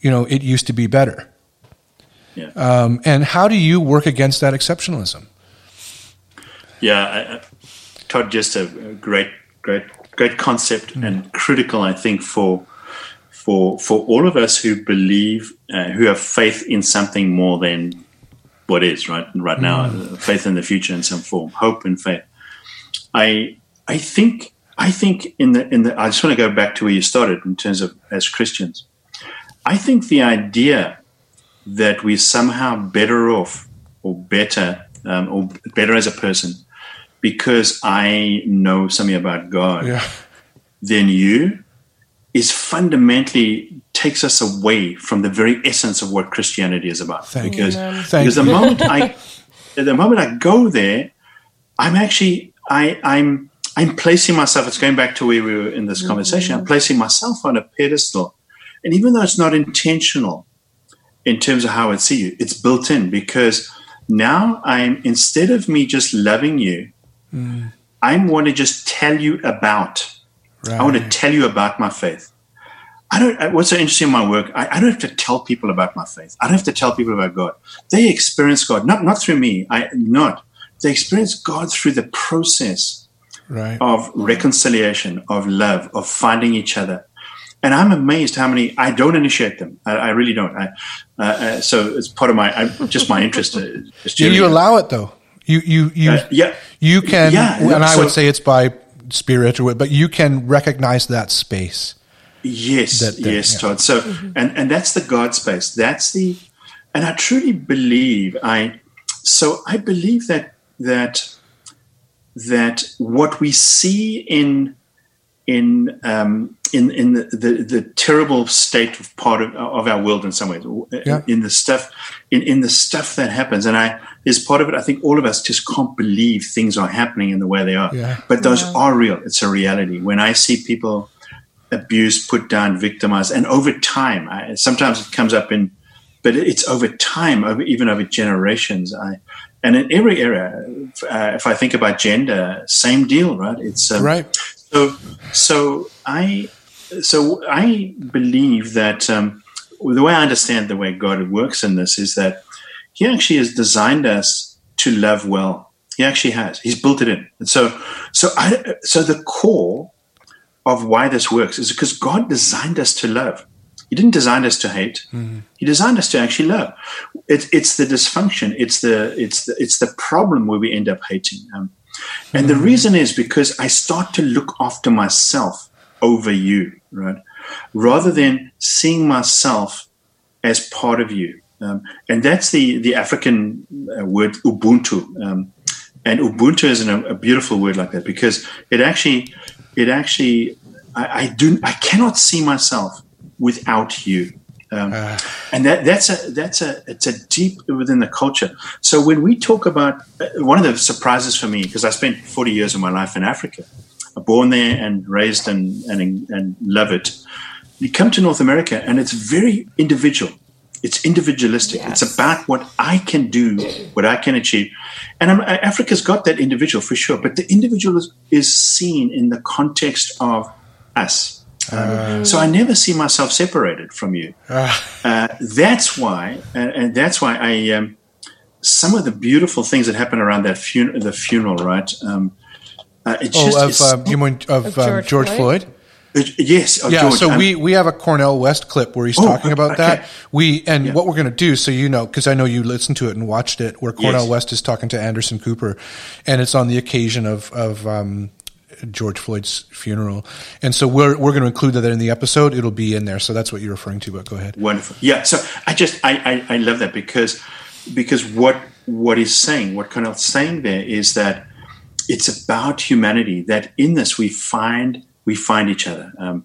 you know, it used to be better. Yeah. Um, and how do you work against that exceptionalism? Yeah, I, Todd, just a great, great, great concept and critical, I think, for for for all of us who believe, uh, who have faith in something more than what is right right now, uh, faith in the future in some form, hope and faith. I I think I think in the in the I just want to go back to where you started in terms of as Christians. I think the idea that we're somehow better off or better um, or better as a person because I know something about God Yeah. than you is fundamentally takes us away from the very essence of what Christianity is about. Thank you. because because the moment I the moment I go there, I'm actually I I'm I'm placing myself. It's going back to where we were in this conversation. I'm mm. placing myself on a pedestal, and even though it's not intentional in terms of how I see you, it's built in because now I'm instead of me just loving you, mm. I want to just tell you about. I want to tell you about my faith. I don't. What's so interesting in my work? I, I don't have to tell people about my faith. I don't have to tell people about God. They experience God not not through me. I not. They experience God through the process Right. of reconciliation, of love, of finding each other. And I'm amazed how many I don't initiate them. I, I really don't. I, uh, uh, so it's part of my I, just my interest. Uh, just You, you allow it though. You you you Uh, yeah. you can Yeah, and I so- would say it's by spirit or what, but you can recognize that space. Yes, that- that- yes, yeah. Todd. So, and and that's the God space. That's the, and I truly believe I. So I believe that that that what we see in in um, in in the, the, the terrible state of part of, of our world in some ways Yeah. in the stuff in, in the stuff that happens. And I is part of it I think all of us just can't believe things are happening in the way they are. Yeah. but those are real. It's a reality. When I see people abused put down victimized and over time I, sometimes it comes up in but it's over time over even over generations I and in every area uh, if I think about gender same deal right it's um, Right. so, so I, so I believe that um, the way I understand the way God works in this is that He actually has designed us to love well. He actually has. He's built it in, and so, so I, so the core of why this works is because God designed us to love. He didn't design us to hate. He designed us to actually love. It's it's the dysfunction. It's the it's the it's the problem where we end up hating. Um, and the reason is because I start to look after myself over you, right? Rather than seeing myself as part of you. Um, and that's the, the African uh, word Ubuntu. Um, and Ubuntu is an, a beautiful word like that because it actually, it actually, I, I do, I cannot see myself without you. Um, and that, that's a that's a it's a deep within the culture. So when we talk about uh, one of the surprises for me because I spent forty years of my life in Africa, born there and raised and and and love it. You come to North America and it's very individual. It's individualistic. Yes. It's about what I can do, what I can achieve. And I'm, Africa's got that individual for sure, but the individual is, is seen in the context of us. Um, so I never see myself separated from you. Uh, that's why, and, and that's why I. Um, some of the beautiful things that happen around that fun- the funeral, right? Um, uh, it just, Oh, of it's- um, you mean of, Of um, George George Floyd? Floyd? it- yes, of Yeah, George. so Um, we, we have a Cornel West clip where he's Oh, talking about okay. that. We and Yeah. what we're going to do, so you know, because I know you listened to it and watched it, where Cornel Yes. West is talking to Anderson Cooper, and it's on the occasion of of um, George Floyd's funeral, and so we're we're going to include that in the episode. It'll be in there, so that's what you're referring to. But go ahead. Wonderful. Yeah. So I just I, I, I love that because because what what is saying, what Cornel's saying there is that it's about humanity. That in this we find we find each other, um,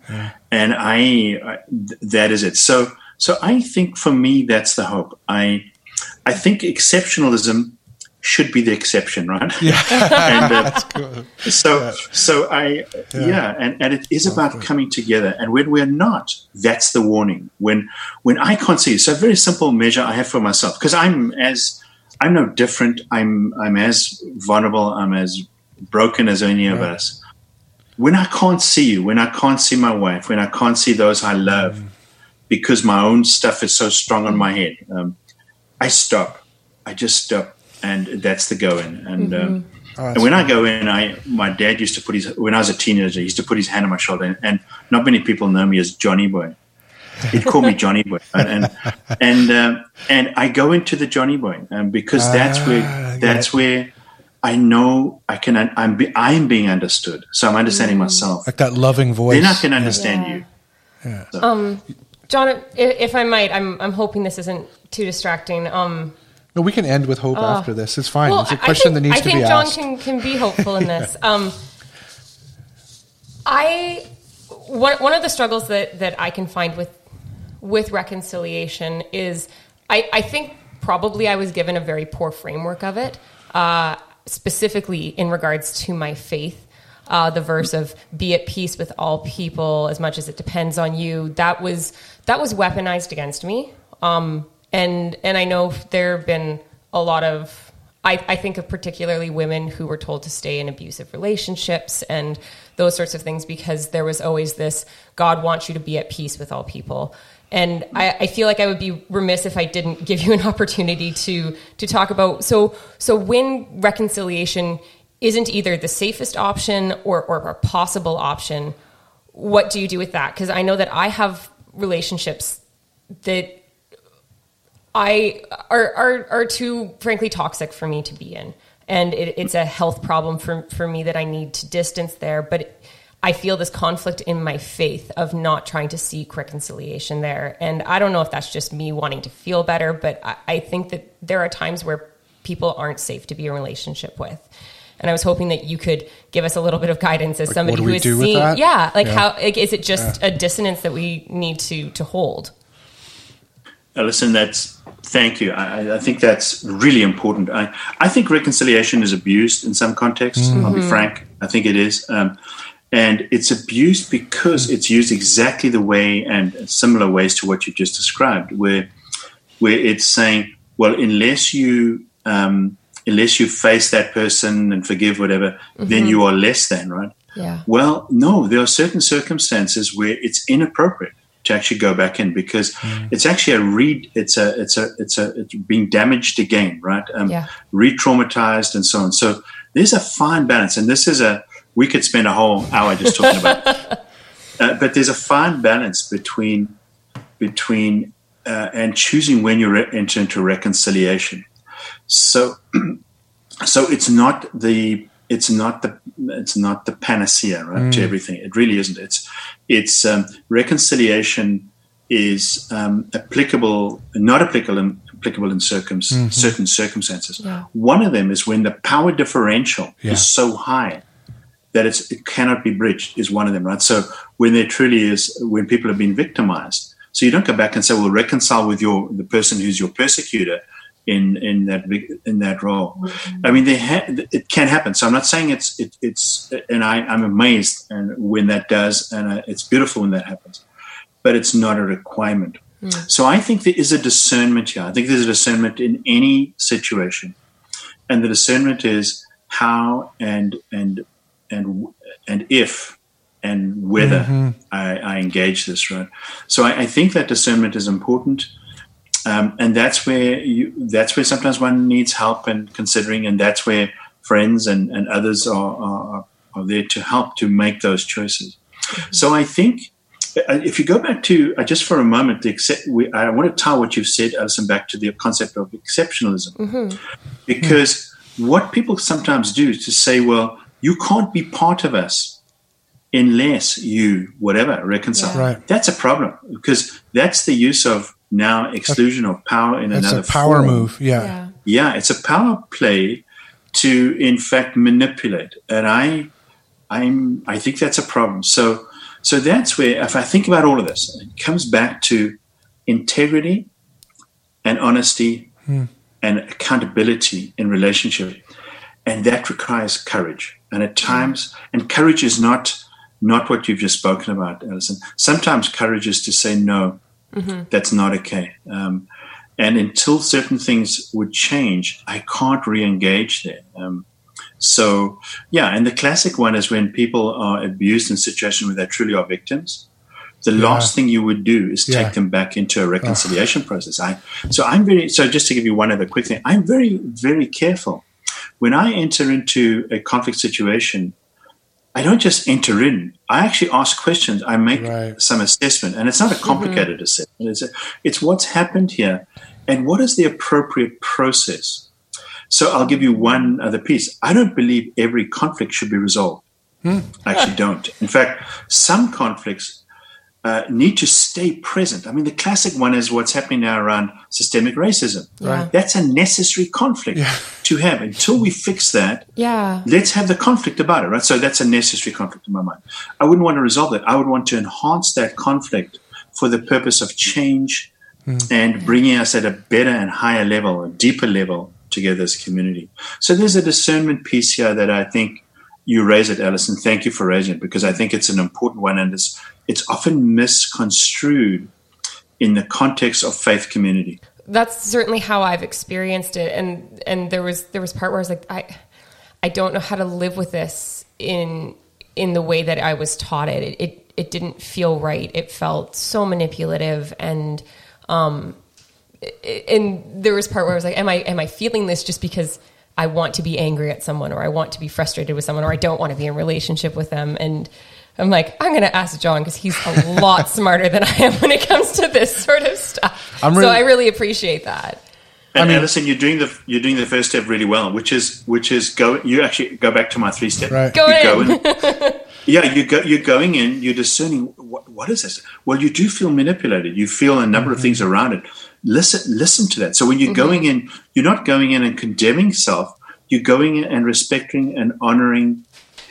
and I, I that is it. So so I think for me that's the hope. I I think exceptionalism should be the exception, right? Yeah, and, uh, that's good. so so I yeah, and, and it is about coming together. And when we're not, that's the warning. When when I can't see, so a very simple measure I have for myself because I'm as I'm no different. I'm I'm as vulnerable. I'm as broken as any of us. When I can't see you, when I can't see my wife, when I can't see those I love, because my own stuff is so strong on my head, um, I stop. I just stop, and that's the going. And, um, and when I go in, I my dad used to put his when I was a teenager, he used to put his hand on my shoulder, and, and not many people know me as Johnny Boy. He'd call me Johnny Boy, and and and, um, and I go into the Johnny Boy um, because that's Ah, where that's where I know I can I'm be, I'm being understood, so I'm understanding myself. Like that loving voice. Then I can understand Yeah. you. John, if, if I might, I'm I'm hoping this isn't too distracting. Um, No, we can end with hope after this. It's fine. well, it's a question I think, that needs I to think be John asked. can can be hopeful in this. Um, I one one of the struggles that that I can find with with reconciliation is I I think probably I was given a very poor framework of it, uh, specifically in regards to my faith. Uh, the verse of "Be at peace with all people, as much as it depends on you." That was that was weaponized against me, um, and and I know there have been a lot of I, I think of particularly women who were told to stay in abusive relationships and those sorts of things because there was always this God wants you to be at peace with all people. And I, I feel like I would be remiss if I didn't give you an opportunity to to talk about so so when reconciliation isn't either the safest option or, or a possible option, what do you do with that? Because I know that I have relationships that I are, are are too frankly toxic for me to be in, and it, it's a health problem for for me that I need to distance there. But I feel this conflict in my faith of not trying to seek reconciliation there, and I don't know if that's just me wanting to feel better, but I, I think that there are times where people aren't safe to be in relationship with. And I was hoping that you could give us a little bit of guidance as Like, somebody who has seen, yeah, like Yeah. how like, is it just a dissonance that we need to to hold? Listen, that's thank you. I, I think that's really important. I, I think reconciliation is abused in some contexts. I'll be frank. I think it is. Um, and it's abused because it's used exactly the way and similar ways to what you've just described, where where it's saying, well, unless you um, unless you face that person and forgive whatever, then you are less than, right? Yeah. Well, no, there are certain circumstances where it's inappropriate to actually go back in because it's actually a read. It's a it's a it's a it's being damaged again, right? Um, Yeah. re-traumatized and so on. So there's a fine balance, and this is a we could spend a whole hour just talking about. Uh, but there's a fine balance between between uh, and choosing when you re- enter into reconciliation. So so it's not the it's not the it's not the panacea right? To everything. It really isn't. It's it's um, reconciliation is um, applicable not applicable in, applicable in circum- certain circumstances. One of them is when the power differential Yeah. is so high that it's, it cannot be bridged is one of them right? So when there truly is when people have been victimized so you don't go back and say well reconcile with your the person who's your persecutor in in that in that role. I mean, they ha- it can happen. So I'm not saying it's it, it's and I I'm amazed and when that does and uh, it's beautiful when that happens, but it's not a requirement. So I think there is a discernment here. I think there's a discernment in any situation, and the discernment is how and and and and if and whether I, I engage this right. So I, I think that discernment is important um, and that's where you that's where sometimes one needs help and considering and that's where friends and, and others are, are, are there to help to make those choices. So i think uh, if you go back to uh, just for a moment the accept, we, i want to tie what you've said alison back to the concept of exceptionalism. Because what people sometimes do is to say well you can't be part of us unless you whatever reconcile. Right. that's a problem because that's the use of now exclusion of power in It's another a power form. move. Yeah. Yeah. Yeah, it's a power play to in fact manipulate, and I, I'm I think that's a problem. So so that's where if I think about all of this, it comes back to integrity and honesty hmm. and accountability in relationship, and that requires courage. And at hmm. times, and courage is not not what you've just spoken about, Alison. Sometimes courage is to say no. That's not okay. Um, and until certain things would change, I can't re-engage there. Um, so, yeah, and the classic one is when people are abused in situations where they truly are victims. The last thing you would do is take Yeah. them back into a reconciliation process. I, so I'm very so just to give you one other quick thing, I'm very very careful when I enter into a conflict situation. I don't just enter in. I actually ask questions. I make Right. some assessment, and it's not a mm-hmm. complicated assessment. It's, it's what's happened here, and what is the appropriate process. So I'll give you one other piece. I don't believe every conflict should be resolved. Hmm. I actually don't. In fact, some conflicts uh, need to stay present. I mean, the classic one is what's happening now around systemic racism. Right. That's a necessary conflict to have. Until we fix that, Yeah. let's have the conflict about it, right? So that's a necessary conflict in my mind. I wouldn't want to resolve that. I would want to enhance that conflict for the purpose of change and bringing us at a better and higher level, a deeper level together as a community. So there's a discernment piece here that I think you raise it, Alison. Thank you for raising it because I think it's an important one and it's, it's often misconstrued in the context of faith community. that's certainly how I've experienced it. And and there was there was part where I was like, I I don't know how to live with this in in the way that I was taught it. It it, it didn't feel right. It felt so manipulative and um and there was part where I was like, Am I am I feeling this just because I want to be angry at someone or I want to be frustrated with someone or I don't want to be in a relationship with them and I'm like, I'm going to ask John because he's a lot smarter than I am when it comes to this sort of stuff. I'm so I really appreciate that. And Alison, you're doing the you're doing the first step really well, which is which is go. You actually go back to my three step. Right. Go you in. Go in yeah, you go. You're going in. You're discerning. What, what is this? Well, you do feel manipulated. You feel a number of mm-hmm. things around it. Listen. Listen to that. So when you're going in, you're not going in and condemning self. You're going in and respecting and honoring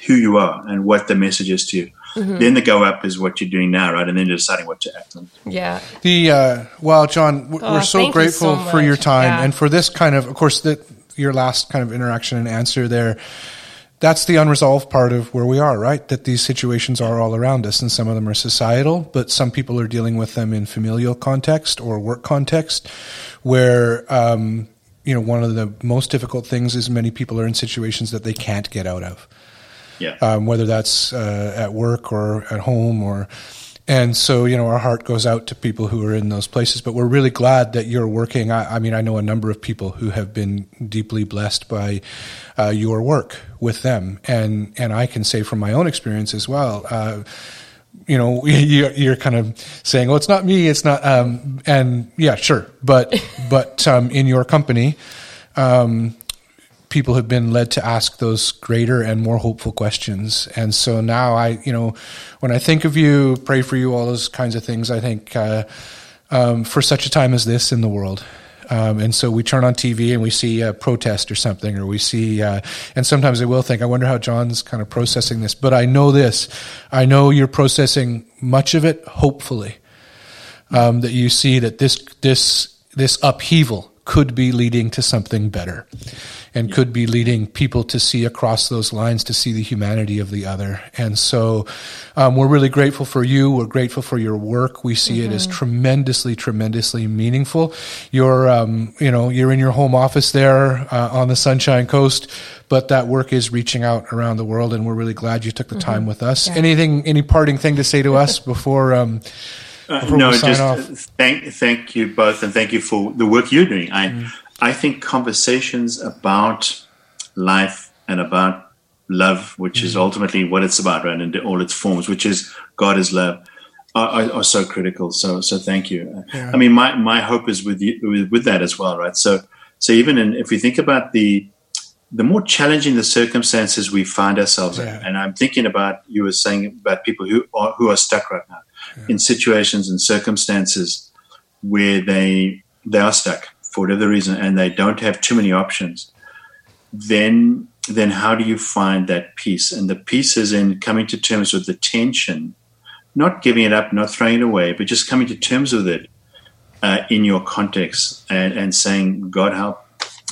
who you are and what the message is to you. Then the go up is what you're doing now, right? And then you're deciding what to act on. Yeah. The uh, well, John, w- Oh, we're so thank you grateful so for your time Yeah. and for this kind of, of course, that your last kind of interaction and answer there. That's the unresolved part of where we are, right? That these situations are all around us, and some of them are societal, but some people are dealing with them in familial context or work context, where um, you know one of the most difficult things is many people are in situations that they can't get out of Yeah. um, whether that's uh, at work or at home or and so you know our heart goes out to people who are in those places but we're really glad that you're working. I, I mean i know a number of people who have been deeply blessed by uh, your work with them. And and i can say from my own experience as well uh, you know you're, kind of saying oh it's not me it's not um, and yeah sure. But but um, in your company um, people have been led to ask those greater and more hopeful questions. And so now I, you know, when I think of you, pray for you, all those kinds of things, I think uh, um, for such a time as this in the world. Um, and so we turn on TV and we see a protest or something, or we see, uh, and sometimes I will think, I wonder how John's kind of processing this. But I know this. I know you're processing much of it, hopefully um, that you see that this this this upheaval could be leading to something better and could be leading people to see across those lines to see the humanity of the other. And so um, we're really grateful for you. We're grateful for your work. We see it as tremendously tremendously meaningful. You're um, you know you're in your home office there uh, on the sunshine coast but that work is reaching out around the world and we're really glad you took the time with us. Anything any parting thing to say to us before um, Before no, we sign just off. uh, thank thank you both, and thank you for the work you're doing. I Mm. I think conversations about life and about love, which Mm. is ultimately what it's about, right, in all its forms, which is God is love, are, are, so critical. So so thank you. I mean, my my hope is with you with, with that as well, right? So so even in, if we think about the the more challenging the circumstances we find ourselves Yeah. in, and I'm thinking about you were saying about people who are who are stuck right now in situations and circumstances where they they are stuck for whatever reason and they don't have too many options then then how do you find that peace? And the peace is in coming to terms with the tension not giving it up not throwing it away but just coming to terms with it uh, in your context and, and saying god help.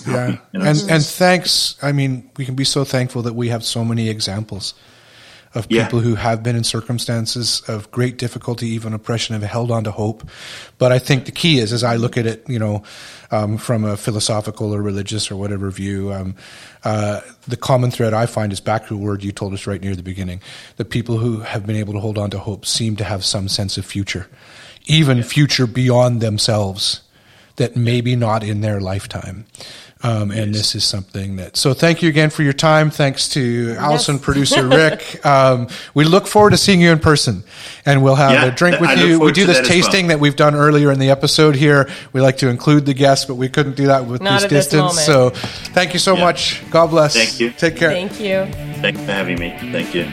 Yeah, and and thanks. I mean, we can be so thankful that we have so many examples of Yeah. people who have been in circumstances of great difficulty, even oppression, have held on to hope. But I think the key is, as I look at it, you know, um, from a philosophical or religious or whatever view, um, uh, the common thread I find is back to a word you told us right near the beginning. The people who have been able to hold on to hope seem to have some sense of future, even future beyond themselves that maybe not in their lifetime. Um, and this is something that. So thank you again for your time. Thanks to Alison, producer Rick. Um, we look forward to seeing you in person, and we'll have Yeah, a drink with I you. We do this that as well. tasting that we've done earlier in the episode here. We like to include the guests, but we couldn't do that with Not this at this distance. so thank you so Yeah. much. God bless. Thank you. Take care. Thank you. Thanks for having me. Thank you.